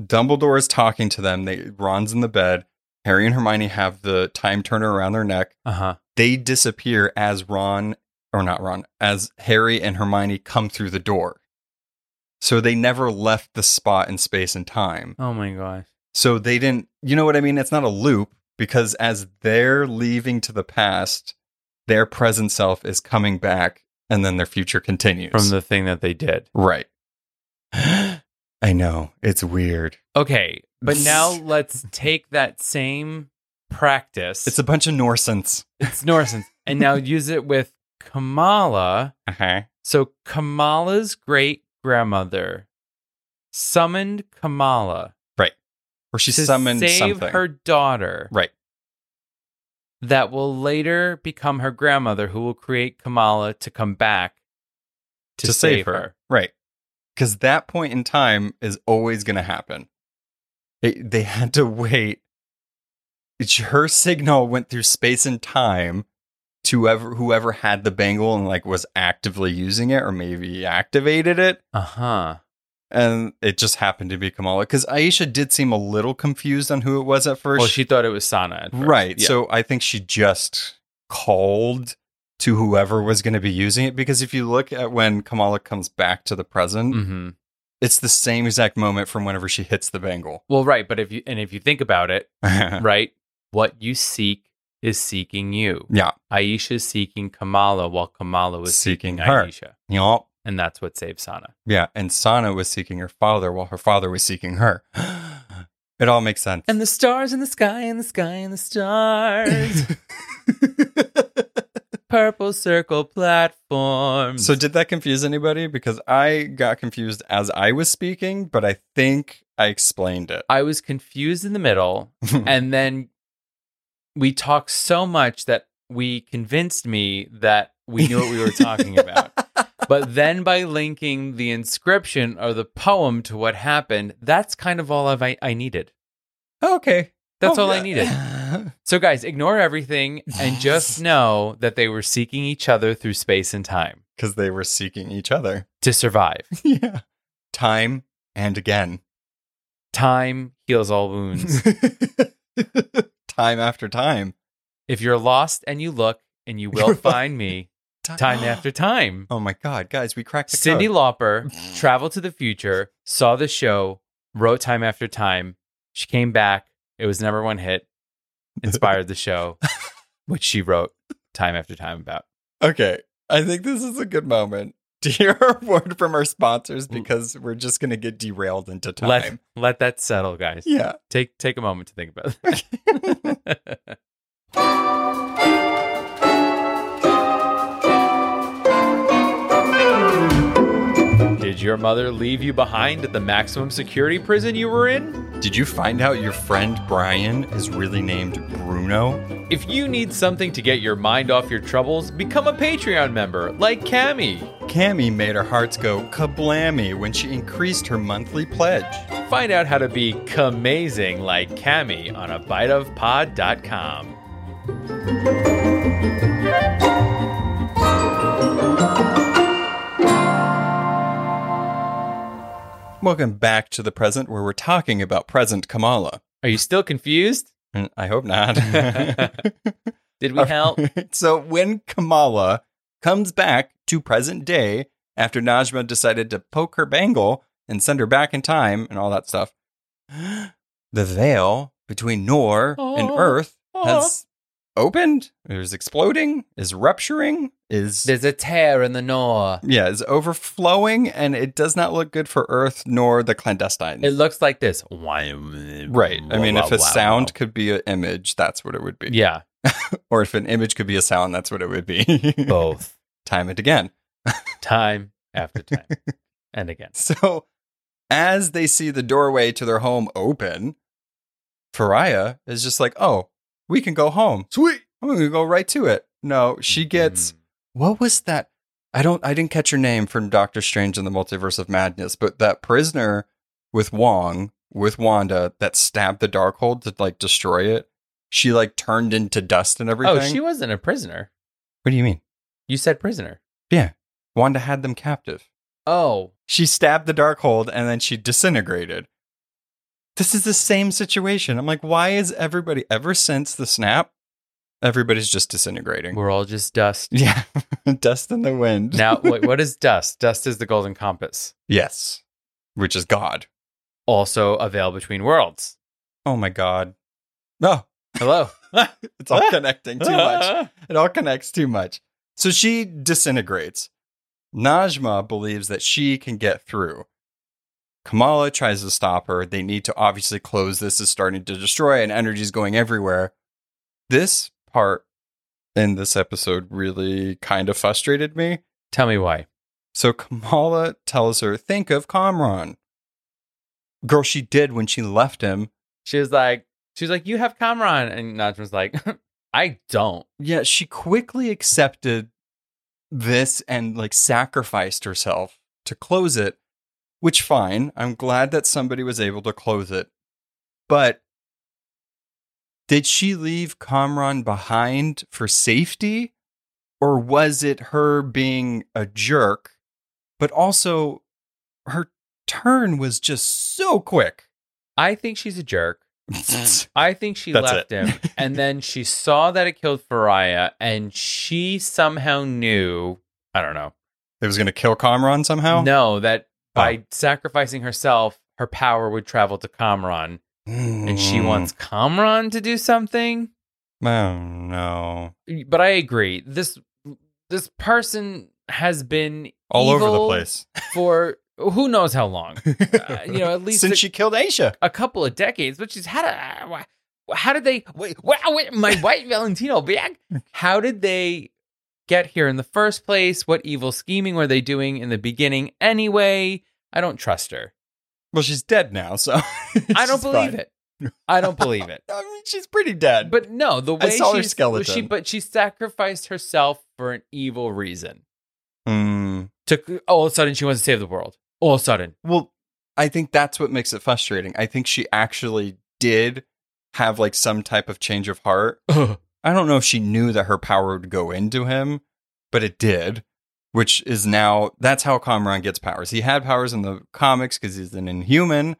Dumbledore is talking to them. They Ron's in the bed. Harry and Hermione have the time turner around their neck. Uh huh. They disappear as Ron, or not Ron, as Harry and Hermione come through the door. So they never left the spot in space and time. Oh my gosh. So they didn't, you know what I mean? It's not a loop because as they're leaving to the past, their present self is coming back and then their future continues. From the thing that they did. right. I know. It's weird. Okay. But now let's take that same practice. It's a bunch of Norsens. it's Norsen, and now use it with Kamala. Uh-huh. So Kamala's great grandmother summoned Kamala Right. Or she to summoned save something. her daughter Right. that will later become her grandmother, who will create Kamala to come back to, save, her. Right. Because that point in time is always going to happen. It, they had to wait. It's, her signal went through space and time to whoever, whoever had the bangle and like was actively using it or maybe activated it. Uh huh. And it just happened to be Kamala. Because Aisha did seem a little confused on who it was at first. Well, she thought it was Sana. At first. Right. Yeah. So I think she just called to whoever was going to be using it because if you look at when Kamala comes back to the present, Mhm. it's the same exact moment from whenever she hits the bangle. Well, right. But if you and if you think about it, right, what you seek is seeking you. Yeah. Aisha is seeking Kamala while Kamala was Seeking seeking, her. Aisha. Yup. And that's what saved Sana. Yeah. And Sana was seeking her father while her father was seeking her. it all makes sense. And the stars in the sky, and the sky, and the stars. Purple circle platform. so did that confuse anybody? Because I got confused as I was speaking, but I think I explained it. I was confused in the middle, and then we talked so much that we convinced me that we knew what we were talking about. But then by linking the inscription or the poem to what happened, that's kind of all I've, I, I needed. Oh, okay. That's Oh, all I needed. So, guys, ignore everything and just know that they were seeking each other through space and time Because they were seeking each other. to survive. yeah. Time and again. Time heals all wounds. Time after time. if you're lost and you look, and you will find me time after time. Oh my god, guys, we cracked the Cyndi code. Lauper traveled to the future, saw the show, wrote time after time. She came back. It was number one hit, inspired the show, which she wrote time after time about. Okay, I think this is a good moment to hear a word from our sponsors mm. because we're just going to get derailed into time. Let let that settle, guys. yeah. Take take a moment to think about it. Did your mother leave you behind at the maximum security prison you were in? Did you find out your friend Brian is really named Bruno? If you need something to get your mind off your troubles, become a Patreon member like Cami. Cammy made her hearts go kablammy when she increased her monthly pledge. Find out how to be amazing like Cami on a biteofpod.com. Welcome back to the present where we're talking about present Kamala. Are you still confused? Mm, I hope not. Did we help? so when Kamala comes back to present day after Najma decided to poke her bangle and send her back in time and all that stuff, the veil between Noor and Oh. Earth has oh. Opened, is exploding, is rupturing, is There's a tear in the Noor. yeah, is overflowing, and it does not look good for Earth nor the clandestines. It looks like this. right. I mean, if a sound could be an image, that's what it would be. Yeah, Or if an image could be a sound, that's what it would be. both. Time and again. time after time and again. So, as they see the doorway to their home open, Fariha is just like, "Oh, we can go home. Sweet. I'm going to go right to it." No, she gets Mm. what was that? I don't. I didn't catch her name from Doctor Strange in the Multiverse of Madness, but that prisoner with Wong with Wanda that stabbed the Darkhold to like destroy it. She like turned into dust and everything. Oh, she wasn't a prisoner. What do you mean? You said prisoner. Yeah, Wanda had them captive. Oh, She stabbed the Darkhold and then she disintegrated. This is the same situation. I'm like, why is everybody ever since the snap? Everybody's just disintegrating. we're all just dust. Yeah, dust in the wind. Now, wait, what is dust? Dust is the golden compass, yes, which is God. also a veil between worlds. Oh my God. No, Hello. it's all connecting too much. It all connects too much. So she disintegrates. Najma believes that she can get through. Kamala tries to stop her. They need to obviously close this. is starting to destroy, and energy is going everywhere. This part in this episode really kind of frustrated me. Tell me why. So Kamala tells her, think of Kamran. Girl, she did when she left him. She was like, she was like, you have Kamran, and Najma's like, I don't. Yeah, she quickly accepted this and like sacrificed herself to close it, which fine. I'm glad that somebody was able to close it. But did she leave Kamran behind for safety? Or was it her being a jerk? But also, her turn was just so quick. I think she's a jerk. I think she That's left it. him, and then she saw that it killed Fariha, and she somehow knew. I don't know. it was going to kill Kamran somehow? No, that by sacrificing herself, her power would travel to Kamran, and she Mm. wants Kamran to do something. Oh, no. But I agree. This this person has been All over the place. for who knows how long. Uh, you know, at least since the- she killed Aisha. a couple of decades, but she's had a. How did they? Wait, wow, wait, my white Valentino bag. How did they get here in the first place? What evil scheming were they doing in the beginning? Anyway, I don't trust her. Well, she's dead now, so I don't believe it. I don't believe it. I mean, she's pretty dead. But no, the way I saw her skeleton. She, but she sacrificed herself for an evil reason. Mm, To all of a sudden, she wants to save the world. All of a sudden, well, I think that's what makes it frustrating. I think she actually did have like some type of change of heart. I don't know if she knew that her power would go into him, but it did, which is now that's how Kamran gets powers. He had powers in the comics because he's an inhuman.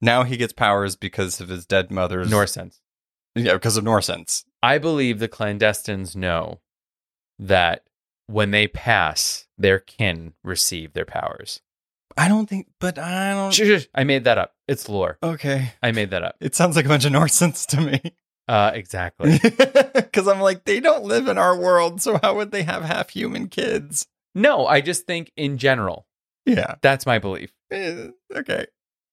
Now he gets powers because of his dead mother's North sense. Yeah, because of Norsense. I believe the clandestines know that when they pass, their kin receive their powers. I don't think, but I don't. I made that up. It's lore. Okay, I made that up. it sounds like a bunch of Norsense to me. Uh, exactly. Because I'm like, they don't live in our world, so how would they have half human kids? no, I just think in general, Yeah. that's my belief. Eh, okay.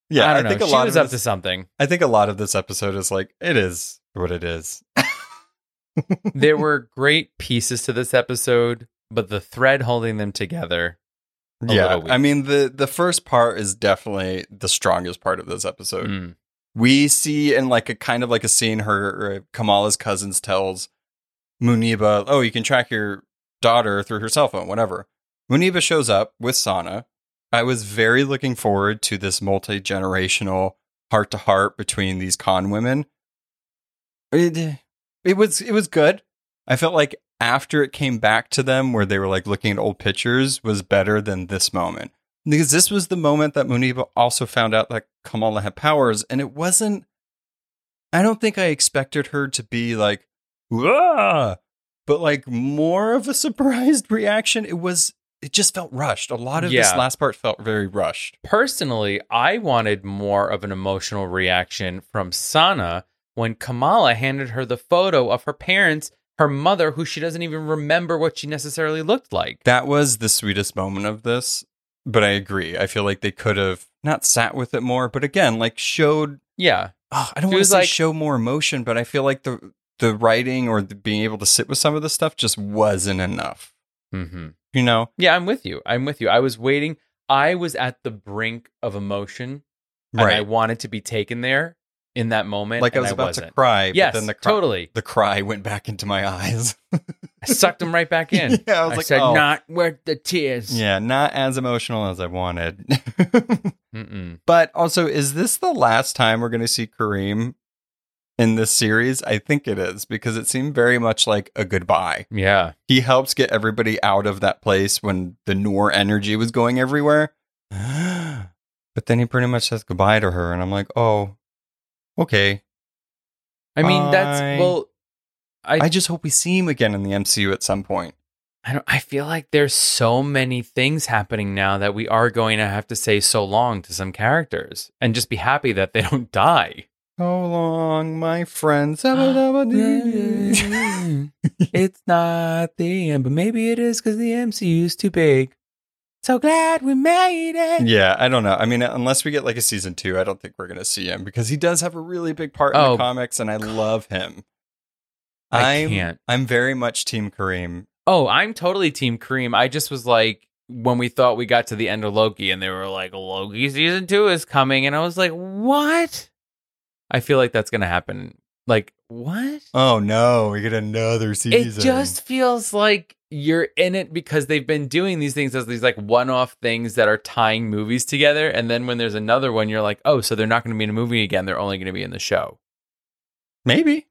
Yeah, I don't know. think a she lot was of up this, to something. I think a lot of this episode is like it is what it is. there were great pieces to this episode, but the thread holding them together. Yeah. I mean the the first part is definitely the strongest part of this episode. Mm. We see in like a kind of like a scene her Kamala's cousins tells Muneeba, "Oh, you can track your daughter through her cell phone, whatever." Muneeba shows up with Sana. I was very looking forward to this multi-generational heart to heart between these con women. It, it was it was good. I felt like after it came back to them where they were like looking at old pictures was better than this moment because this was the moment that Muneeba also found out that Kamala had powers, and it wasn't. I don't think I expected her to be like, "Wah!" but like more of a surprised reaction. It was. It just felt rushed. A lot of this last part felt very rushed. Personally, I wanted more of an emotional reaction from Sana when Kamala handed her the photo of her parents, her mother, who she doesn't even remember what she necessarily looked like. That was the sweetest moment of this. But I agree. I feel like they could have not sat with it more, but again, like showed Yeah. oh, I don't want to say like- show more emotion, but I feel like the the writing or the being able to sit with some of the stuff just wasn't enough. Mm-hmm. You know, Yeah, I'm with you. I'm with you. I was waiting. I was at the brink of emotion, and I wanted to be taken there in that moment. Like I was about wasn't. to cry. Yes, but then the cry, totally. the cry went back into my eyes. I sucked them right back in. yeah, I was I like, said, oh, "Not worth the tears." yeah, not as emotional as I wanted. But also, is this the last time we're going to see Kareem in this series? I think it is because it seemed very much like a goodbye. Yeah. He helps get everybody out of that place when the Noor energy was going everywhere. But then he pretty much says goodbye to her, and I'm like, oh, okay. I mean, that's I- well. I I just hope we see him again in the MCU at some point. I don't. I feel like there's so many things happening now that we are going to have to say so long to some characters, and just be happy that they don't die. So long, my friends. it's not the end, but maybe it is because the MCU is too big. So glad we made it. yeah, I don't know. I mean, unless we get like a season two, I don't think we're gonna see him because he does have a really big part in Oh. the comics, and I love him. I I'm- can't. I'm very much Team Kareem. Oh, I'm totally Team Cream. I just was like, when we thought we got to the end of Loki, and they were like, Loki season two is coming, and I was like, what? I feel like that's gonna happen. Like, what? Oh no, we get another season. It just feels like you're in it because they've been doing these things as these like one-off things that are tying movies together, and then when there's another one, you're like, oh, so they're not going to be in a movie again; they're only going to be in the show. maybe.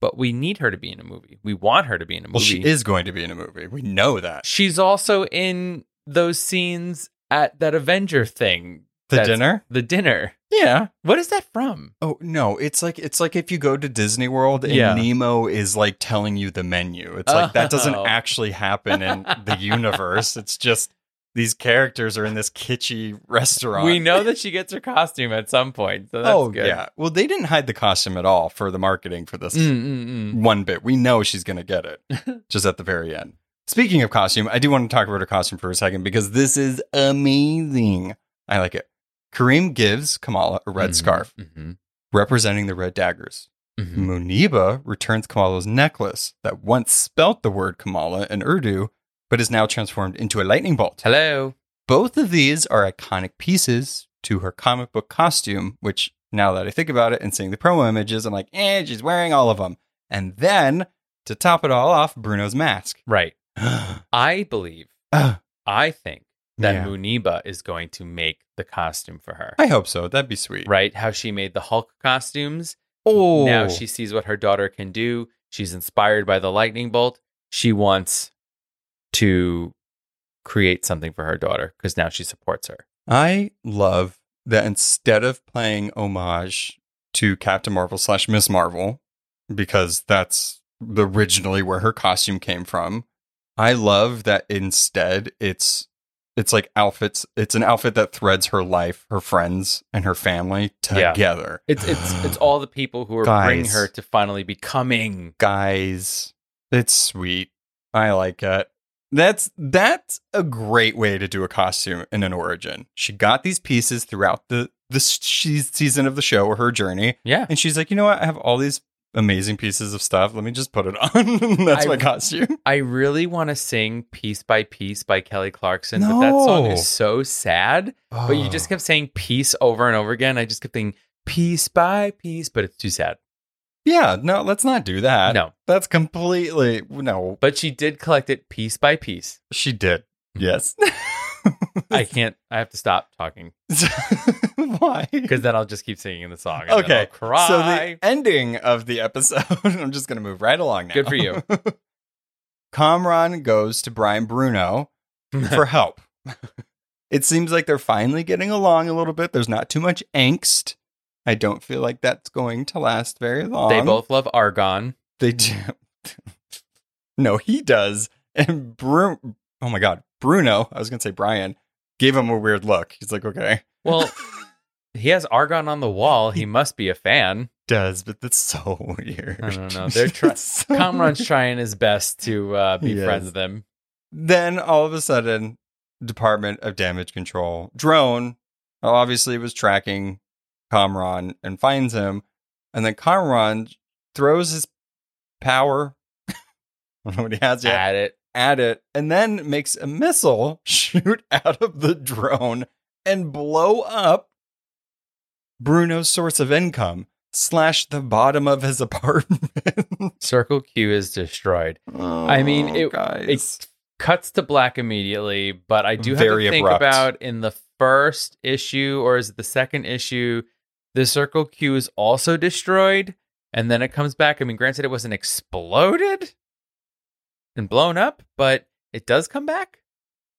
But we need her to be in a movie. We want her to be in a movie. Well, she is going to be in a movie. We know that. She's also in those scenes at that Avenger thing. The That's- dinner? The dinner. Yeah. What is that from? Oh no, it's like it's like if you go to Disney World and Yeah. Nemo is like telling you the menu. It's like that doesn't Oh. actually happen in the universe. It's just these characters are in this kitschy restaurant. We know that she gets her costume at some point, so that's oh good. yeah. Well, they didn't hide the costume at all for the marketing for this Mm, mm, mm. one bit. We know she's going to get it just at the very end. Speaking of costume, I do want to talk about her costume for a second because this is amazing. I like it. Kareem gives Kamala a red Mhm, scarf mhm, representing the red daggers. mhm. Muneeba returns Kamala's necklace that once spelt the word Kamala in Urdu, but is now transformed into a lightning bolt. Hello. Both of these are iconic pieces to her comic book costume, which now that I think about it and seeing the promo images, I'm like, eh, she's wearing all of them. And then to top it all off, Bruno's mask. Right. I believe, Ah, I think that Yeah. Muneeba is going to make the costume for her. I hope so. That'd be sweet. Right? How she made the Hulk costumes. Oh, Now she sees what her daughter can do. She's inspired by the lightning bolt. She wants to create something for her daughter because now she supports her. I love that instead of playing homage to Captain Marvel slash Miss Marvel, because that's originally where her costume came from, I love that instead it's it's like outfits. It's an outfit that threads her life, her friends, and her family Yeah. together. It's it's it's all the people who are bringing her to finally becoming. guys. It's sweet. I like it. That's that's a great way to do a costume in an origin. She got these pieces throughout the the season of the show or her journey, Yeah. and she's like, you know what? I have all these amazing pieces of stuff. Let me just put it on. that's I- my costume. I really want to sing Piece by Piece by Kelly Clarkson, but that song is so sad. But you Oh. just kept saying peace over and over again. I just kept thinking piece by piece, but it's too sad. yeah. No, let's not do that. No. that's completely no. But she did collect it piece by piece. She did. Yes. I can't, I have to stop talking Why? because then I'll just keep singing the song. Okay, cry. So the ending of the episode, I'm just going to move right along now. Good for you. Kamran goes to Brian Bruno for help. it seems like they're finally getting along a little bit. There's not too much angst. I don't feel like that's going to last very long. they both love Argon. They do. no, he does. And Bruno, oh my God, Bruno, I was going to say Brian, gave him a weird look. He's like, okay. Well, he has Argon on the wall. He must be a fan. does, but that's so weird. I don't know. They're try- It's so Kamran's weird. trying his best to uh, be He friends with him. Then all of a sudden, Department of Damage Control drone obviously was tracking Kamran and finds him, and then Kamran throws his power. I don't know what he has yet At it. At it and then makes a missile shoot out of the drone and blow up Bruno's source of income slash the bottom of his apartment. Circle Q is destroyed. I mean, Oh, it- It cuts to black immediately, but I do have Very to think abrupt. about in the first issue or is it the second issue, the Circle Q is also destroyed and then it comes back. I mean, granted, it wasn't exploded and blown up, but it does come back.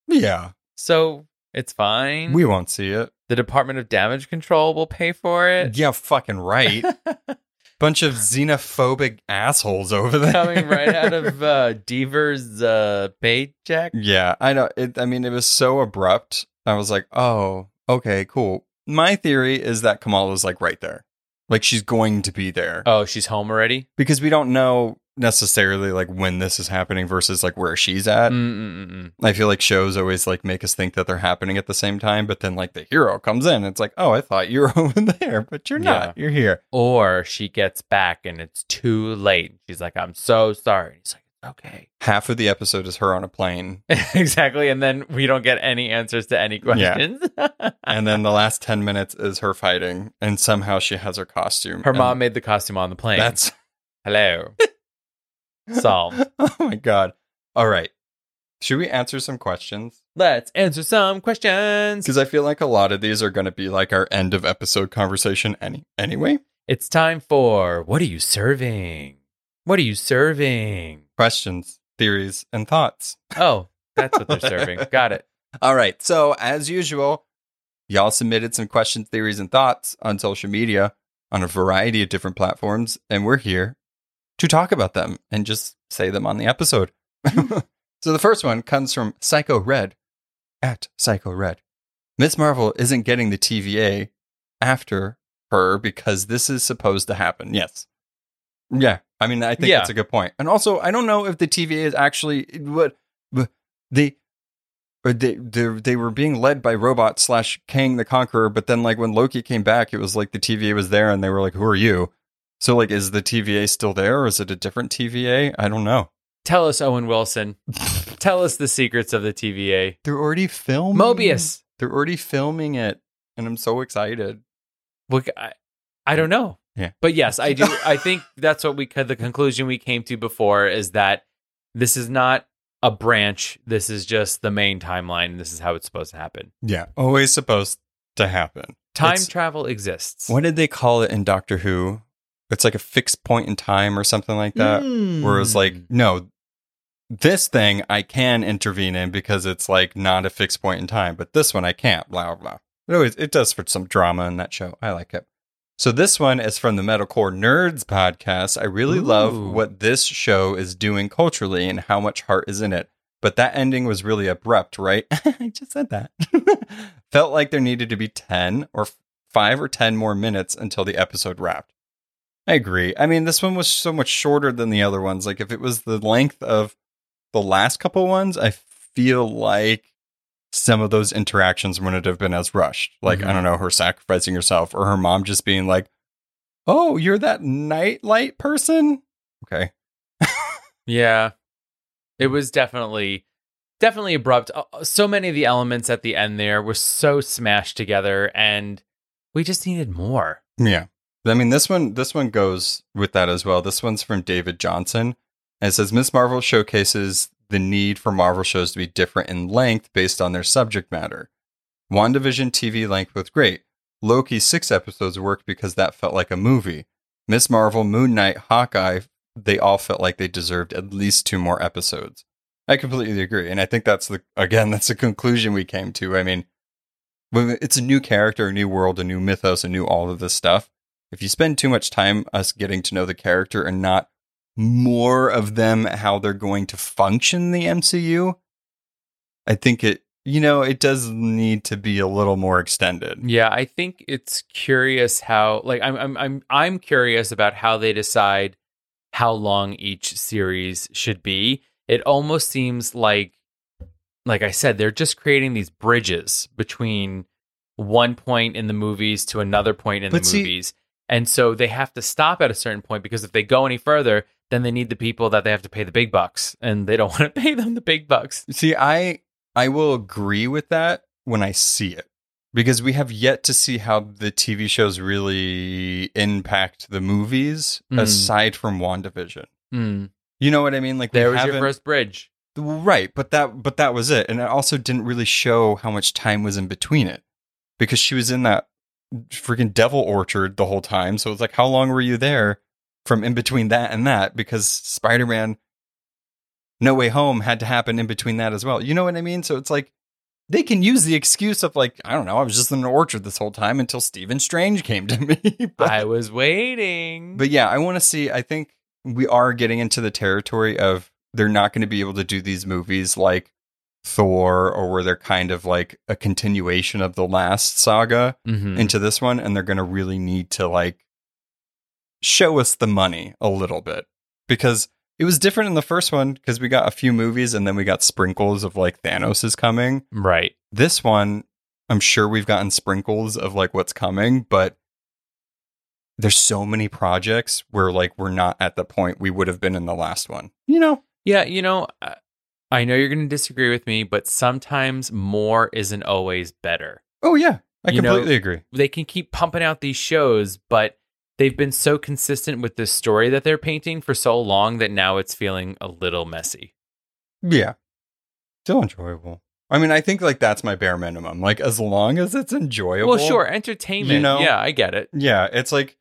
yeah, So it's fine. we won't see it. the Department of Damage Control will pay for it. Yeah, fucking right. Bunch of xenophobic assholes over there. Coming right out of uh, Deever's uh, paycheck. Yeah, I know. It, I mean, it was so abrupt. I was like, oh, okay, cool. My theory is that Kamala's like right there. Like she's going to be there Oh, she's home already? because we don't know necessarily like when this is happening versus like where she's at. Mm-mm-mm. I feel like shows always like make us think that they're happening at the same time, but then like the hero comes in. It's like, oh, I thought you were over there, but you're not. Yeah. You're here. Or she gets back and it's too late. She's like, I'm so sorry. He's like, okay. Half of the episode is her on a plane. exactly. And then we don't get any answers to any questions. and then the last 10 minutes is her fighting, and somehow she has her costume. Her mom made the costume on the plane. That's Hello. Solved. oh my god. All right. Should we answer some questions? Let's answer some questions. Because I feel like a lot of these are going to be like our end of episode conversation any anyway. It's time for What are you serving? What are you serving? Questions, theories, and thoughts. Oh, that's what they're serving. Got it. All right. So, as usual, y'all submitted some questions, theories, and thoughts on social media on a variety of different platforms, and we're here to talk about them and just say them on the episode. Hmm. so, the first one comes from Psycho Red at Psycho Red. Miss Marvel isn't getting the TVA after her because this is supposed to happen. Yes. Yeah. I mean, I think Yeah. that's a good point. And also, I don't know if the TVA is actually what they or they they they were being led by robot slash Kang the Conqueror, but then like when Loki came back, it was like the TVA was there, and they were like, "Who are you?" So like, is the TVA still there, or is it a different TVA? I don't know. Tell us, Owen Wilson. Tell us the secrets of the TVA. They're already filming Mobius. They're already filming it, and I'm so excited. Look, I, I don't know. Yeah. But yes, I do. I think that's what we could, the conclusion we came to before is that this is not a branch. This is just the main timeline. This is how it's supposed to happen. Yeah, always supposed to happen. Time It's- travel exists. What did they call it in Doctor Who? It's like a fixed point in time or something like that. Where it's like, Mm. no, this thing I can intervene in because it's like not a fixed point in time, but this one I can't. Blah blah. It always it does for some drama in that show. I like it. So this one is from the Metalcore Nerds podcast. I really love what this show is doing culturally and how much heart is in it. But that ending was really abrupt, right? I just said that. Felt like there needed to be 10 or 5 or 10 more minutes until the episode wrapped. I agree. I mean, this one was so much shorter than the other ones. Like if it was the length of the last couple ones, I feel like some of those interactions wouldn't have been as rushed. Like, I Mhm. don't know, her sacrificing herself or her mom just being like, Oh, you're that nightlight person? Okay. Yeah. It was definitely definitely abrupt. Uh, So many of the elements at the end there were so smashed together and we just needed more. Yeah. I mean this one this one goes with that as well. This one's from David Johnson. And it says Miss Marvel showcases the need for Marvel shows to be different in length based on their subject matter. WandaVision TV length was great. Loki's six episodes worked because that felt like a movie. Miss Marvel, Moon Knight, Hawkeye, they all felt like they deserved at least two more episodes. I completely agree. And I think that's the again, that's the conclusion we came to. I mean, it's a new character, a new world, a new mythos, a new all of this stuff. If you spend too much time us getting to know the character and not more of them how they're going to function the MCU, I think it you know, it does need to be a little more extended. Yeah, I think it's curious how like I'm I'm I'm I'm curious about how they decide how long each series should be. It almost seems like like I said, they're just creating these bridges between one point in the movies to another point in But the see- movies. And so they have to stop at a certain point because if they go any further, then they need the people that they have to pay the big bucks, and they don't want to pay them the big bucks. See, I I will agree with that when I see it. Because we have yet to see how the TV shows really impact the movies Mm. aside from WandaVision. Mm. You know what I mean? Like There was your first bridge. Right, but that but that was it. And it also didn't really show how much time was in between it. Because she was in that freaking devil orchard the whole time. So it's like how long were you there from in between that and that? Because Spider-Man No Way Home had to happen in between that as well. You know what I mean? So it's like they can use the excuse of like, I don't know, I was just in an orchard this whole time until Stephen Strange came to me. but, I was waiting. but yeah, I want to see. I think we are getting into the territory of they're not going to be able to do these movies like Thor or where they're kind of like a continuation of the last saga Mhm. into this one, and they're going to really need to like show us the money a little bit because it was different in the first one because we got a few movies and then we got sprinkles of like Thanos is coming. right. This one, I'm sure we've gotten sprinkles of like what's coming, but there's so many projects where like we're not at the point we would have been in the last one. You know? Yeah, you know, uh, I know you're going to disagree with me, but sometimes more isn't always better. Oh yeah, I You know- completely agree. They can keep pumping out these shows, but they've been so consistent with the story that they're painting for so long that now it's feeling a little messy. Yeah. Still enjoyable. I mean, I think like that's my bare minimum. Like as long as it's enjoyable. Well, sure, entertainment. You know? yeah, I get it. Yeah, it's like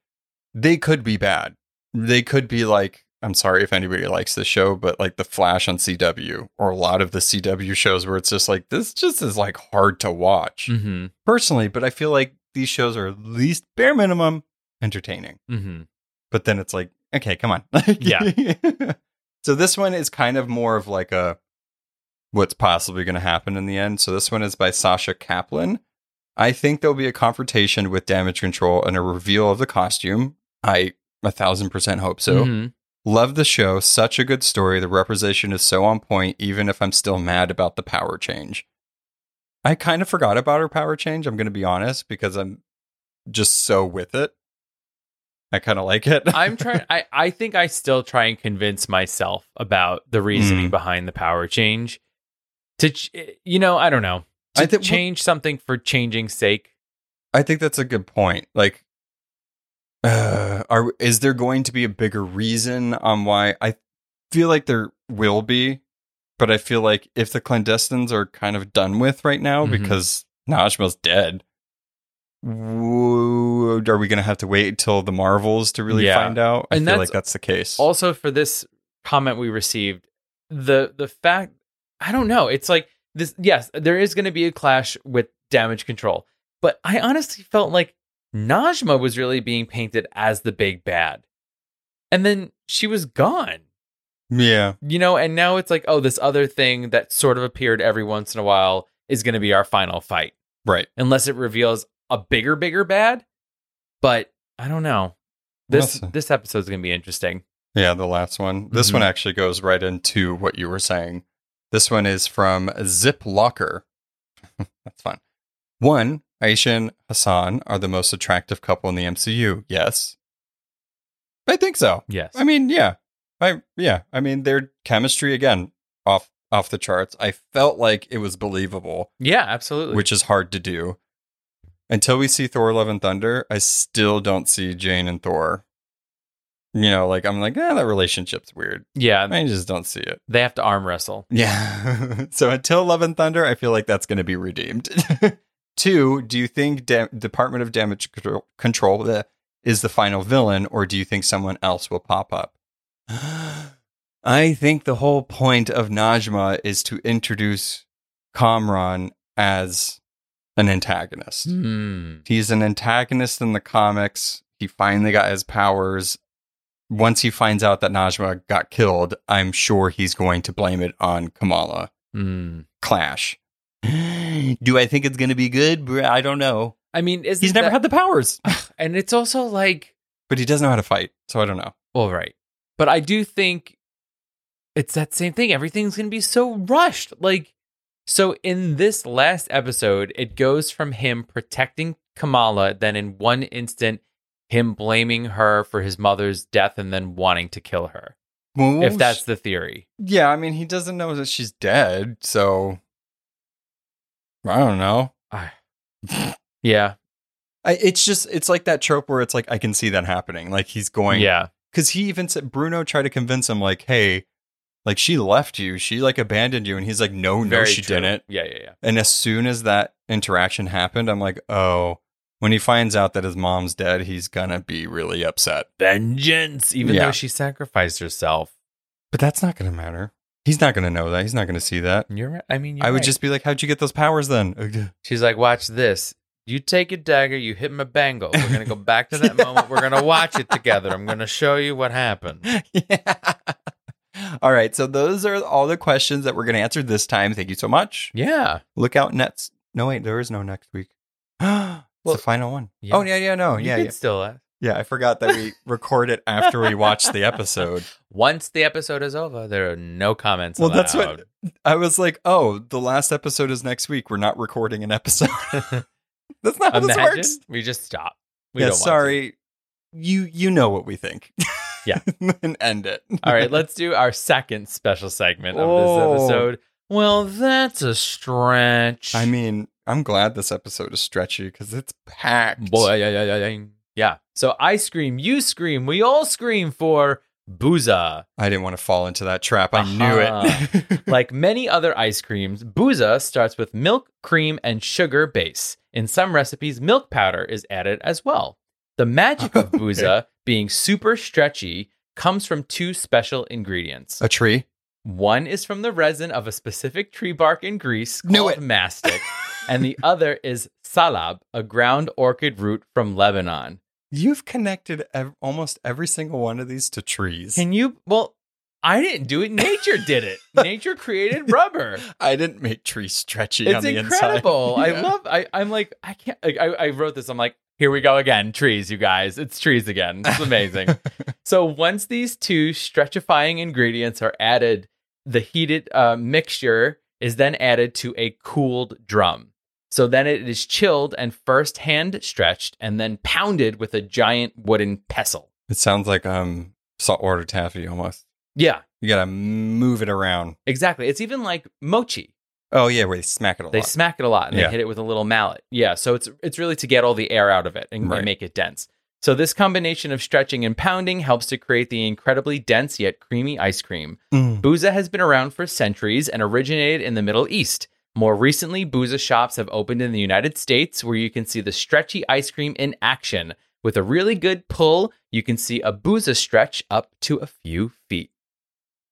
they could be bad. They could be like I'm sorry if anybody likes this show, but like the Flash on CW or a lot of the CW shows where it's just like this just is like hard to watch Mm-hmm. personally, but I feel like these shows are at least bare minimum entertaining. Mm-hmm. But then it's like, okay, come on. Yeah. so this one is kind of more of like a what's possibly going to happen in the end. So this one is by Sasha Kaplan. I think there'll be a confrontation with damage control and a reveal of the costume. I a thousand percent hope so. Mhm. Love the show. Such a good story. The representation is so on point, even if I'm still mad about the power change. I kind of forgot about her power change. I'm going to be honest because I'm just so with it. I kind of like it. I'm trying. I I think I still try and convince myself about the reasoning Mm. behind the power change. To ch- you know, I don't know. To I think- change something for changing's sake. I think that's a good point. Like, uh, are is there going to be a bigger reason on why? I feel like there will be, but I feel like if the clandestines are kind of done with right now Mhm. because Najma's dead, woo- are we going to have to wait till the Marvels to really Yeah. find out? I And feel that's like that's the case. Also, for this comment we received, the the fact I don't know. It's like this. Yes, there is going to be a clash with damage control, but I honestly felt like Najma was really being painted as the big bad, and then she was gone. yeah, you know and now it's like oh this other thing that sort of appeared every once in a while is going to be our final fight right. unless it reveals a bigger bigger bad but i don't know this Well, this episode's going to be interesting Yeah, the last one. This Mhm. one actually goes right into what you were saying. This one is from Zip Locker. That's fun. One, Aisha and Hasan are the most attractive couple in the MCU. Yes. I think so. yes I mean, yeah. I yeah. I mean, their chemistry again off off the charts. I felt like it was believable, yeah absolutely which is hard to do. Until we see Thor Love and Thunder, I still don't see Jane and Thor. You know, like I'm like, ah, that relationship's weird. yeah I just don't see it. they have to arm wrestle Yeah. so until Love and Thunder, I feel like that's going to be redeemed. Two, do you think da- Department of Damage Control, Control bleh, is the final villain, or do you think someone else will pop up? I think the whole point of Najma is to introduce Kamran as an antagonist. Hmm. He's an antagonist in the comics. He finally got his powers. Once he finds out that Najma got killed, I'm sure he's going to blame it on Kamala. Hmm. Clash. Do I think it's going to be good? I don't know. i mean is He's never had the powers, and it's also like but he does know how to fight. So I don't know. Well, right. But I do think it's that same thing. Everything's going to be so rushed. Like, so in this last episode, it goes from him protecting Kamala, then in one instant, him blaming her for his mother's death and then wanting to kill her. Well, if that's the theory. yeah, I mean, he doesn't know that she's dead, so I don't know. I, yeah, I, it's just it's like that trope where it's like I can see that happening. Like he's going, yeah, because he even said Bruno tried to convince him, like, hey, like she left you, she like abandoned you, and he's like, no, no, very she true. didn't. Yeah, yeah, yeah. And as soon as that interaction happened, I'm like, oh, when he finds out that his mom's dead, he's gonna be really upset. Vengeance, even Yeah. though she sacrificed herself. But that's not gonna matter. He's not gonna know that. He's not gonna see that. You're right. I mean, you're I would right. just be like, how'd you get those powers then? She's like, watch this. You take a dagger, you hit my bangle. We're gonna go back to that moment. We're gonna watch it together. I'm gonna show you what happened. yeah. All right. So those are all the questions that we're going to answer this time. Thank you so much. Yeah. Look out next. No, wait, there is no next week. it's Well, the final one. yeah. Oh, yeah, yeah, no. You Yeah, yeah. still ask. Yeah, I forgot that we record it after we watch the episode. Once the episode is over, there are no comments. Well, that's what I was like, oh, the last episode is next week. We're not recording an episode. that's not how this Imagine works. we just stop. We yeah, don't want to. sorry. You you know what we think. Yeah. and end it. All right, let's do our second special segment of Oh. this episode. Well, that's a stretch. I mean, I'm glad this episode is stretchy because it's packed. boy, yeah, yeah, yeah, yeah. Yeah. So I scream, you scream, we all scream for Booza. I didn't want to fall into that trap. I knew it. Uh-huh. Like many other ice creams, Booza starts with milk, cream, and sugar base. In some recipes, milk powder is added as well. The magic of Okay. Being super stretchy comes from two special ingredients. a tree. One is from the resin of a specific tree bark in Greece Knew called it. mastic, and the other is salab, a ground orchid root from Lebanon. You've connected ev- almost every single one of these to trees. Can you? Well, I didn't do it. Nature did it. Nature created rubber. I didn't make trees stretchy on It's incredible. inside. I Yeah. love. I, I'm like, I can't. Like, I, I wrote this. I'm like, here we go again. Trees, you guys. It's trees again. It's amazing. so once these two stretchifying ingredients are added, the heated uh, mixture is then added to a cooled drum. So then it is chilled and first hand stretched and then pounded with a giant wooden pestle. It sounds like um saltwater taffy almost. Yeah, You gotta move it around. exactly. It's even like mochi. Oh yeah, where they smack it a They lot. They smack it a lot and Yeah. they hit it with a little mallet. Yeah, so it's it's really to get all the air out of it and, and Right. make it dense. So this combination of stretching and pounding helps to create the incredibly dense yet creamy ice cream. Mm. Booza has been around for centuries and originated in the Middle East. More recently, Booza shops have opened in the United States where you can see the stretchy ice cream in action. With a really good pull, you can see a Booza stretch up to a few feet.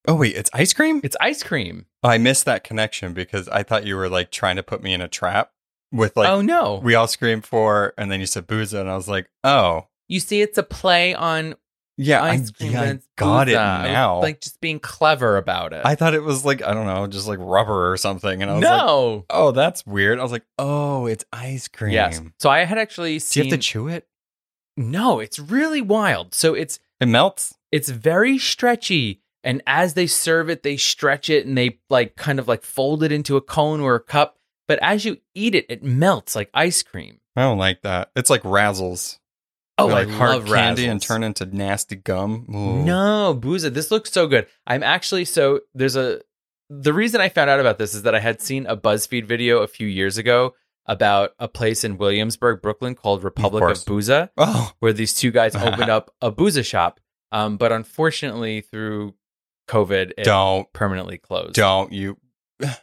Oh wait, it's ice cream? It's ice cream. Oh, I missed that connection because I thought you were like trying to put me in a trap with like oh no. we all scream for and then you said booza and I was like, oh. you see it's a play on Yeah, I, cream yeah, I got it Booza. I was, now. Like just being clever about it. I thought it was like, I don't know, just like rubber or something. And I was like, no. oh, that's weird. I was like, oh, it's ice cream. yes. So I had actually seen. Do you have to chew it? no, it's really wild. So it's It melts? it's very stretchy, and as they serve it, they stretch it and they like kind of like fold it into a cone or a cup. But as you eat it, it melts like ice cream. I don't like that. It's like razzles. Oh, like I hard love candy and turn into nasty gum. Ooh. No, Booza, this looks so good. I'm actually so there's a the reason I found out about this is that I had seen a BuzzFeed video a few years ago about a place in Williamsburg, Brooklyn called Republic of, course. Booza, Oh, where these two guys opened up a Booza shop. Um, but unfortunately, through COVID, it don't, permanently closed. don't you Yeah.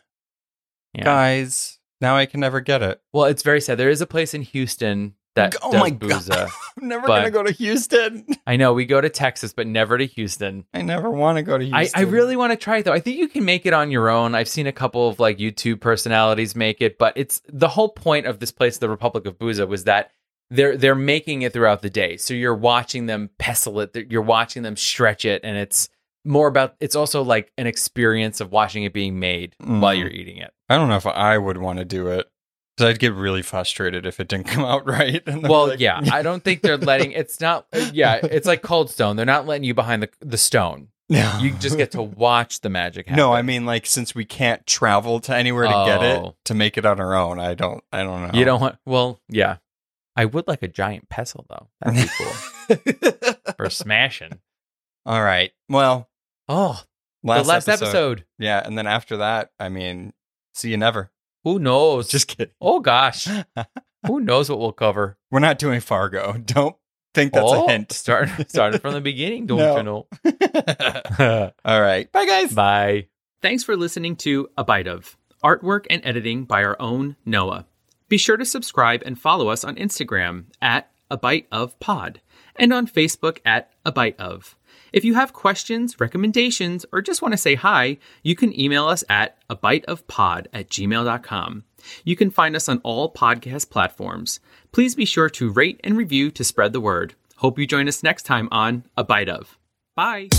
guys. Now I can never get it. Well, it's very sad. There is a place in Houston that Oh my Booza. God. I'm never But- gonna go to Houston. I know we go to Texas, but never to Houston. I never want to go to Houston. I really want to try it though. I think you can make it on your own. I've seen a couple of like YouTube personalities make it, but it's the whole point of this place, the Republic of Booza, was that they're they're making it throughout the day. So you're watching them pestle it, you're watching them stretch it, and it's more about it's also like an experience of watching it being made while Mm. you're eating it. I don't know if I would want to do it because I'd get really frustrated if it didn't come out right. And Well, like- yeah, I don't think they're letting. It's not. Uh, yeah, it's like Cold Stone. They're not letting you behind the the stone. no. You just get to watch the magic happen. No, I mean like since we can't travel to anywhere to get it Oh. to make it on our own. I don't. I don't know. you don't want. Well, yeah, I would like a giant pestle though. That'd be cool for smashing. All right. Well, Oh, Last, the last episode. Yeah, and then after that, I mean, see you never. Who knows? Just kidding. oh gosh, who knows what we'll cover? We're not doing Fargo. Don't think that's oh, a hint. Start starting from the beginning. Don't No. you know? All right. Bye, guys. Bye. Thanks for listening to A Bite of artwork and editing by our own Noah. Be sure to subscribe and follow us on Instagram at A Bite of Pod and on Facebook at A Bite of. If you have questions, recommendations, or just want to say hi, you can email us at a bite of pod at gmail.com. You can find us on all podcast platforms. Please be sure to rate and review to spread the word. Hope you join us next time on A Bite of. Bye.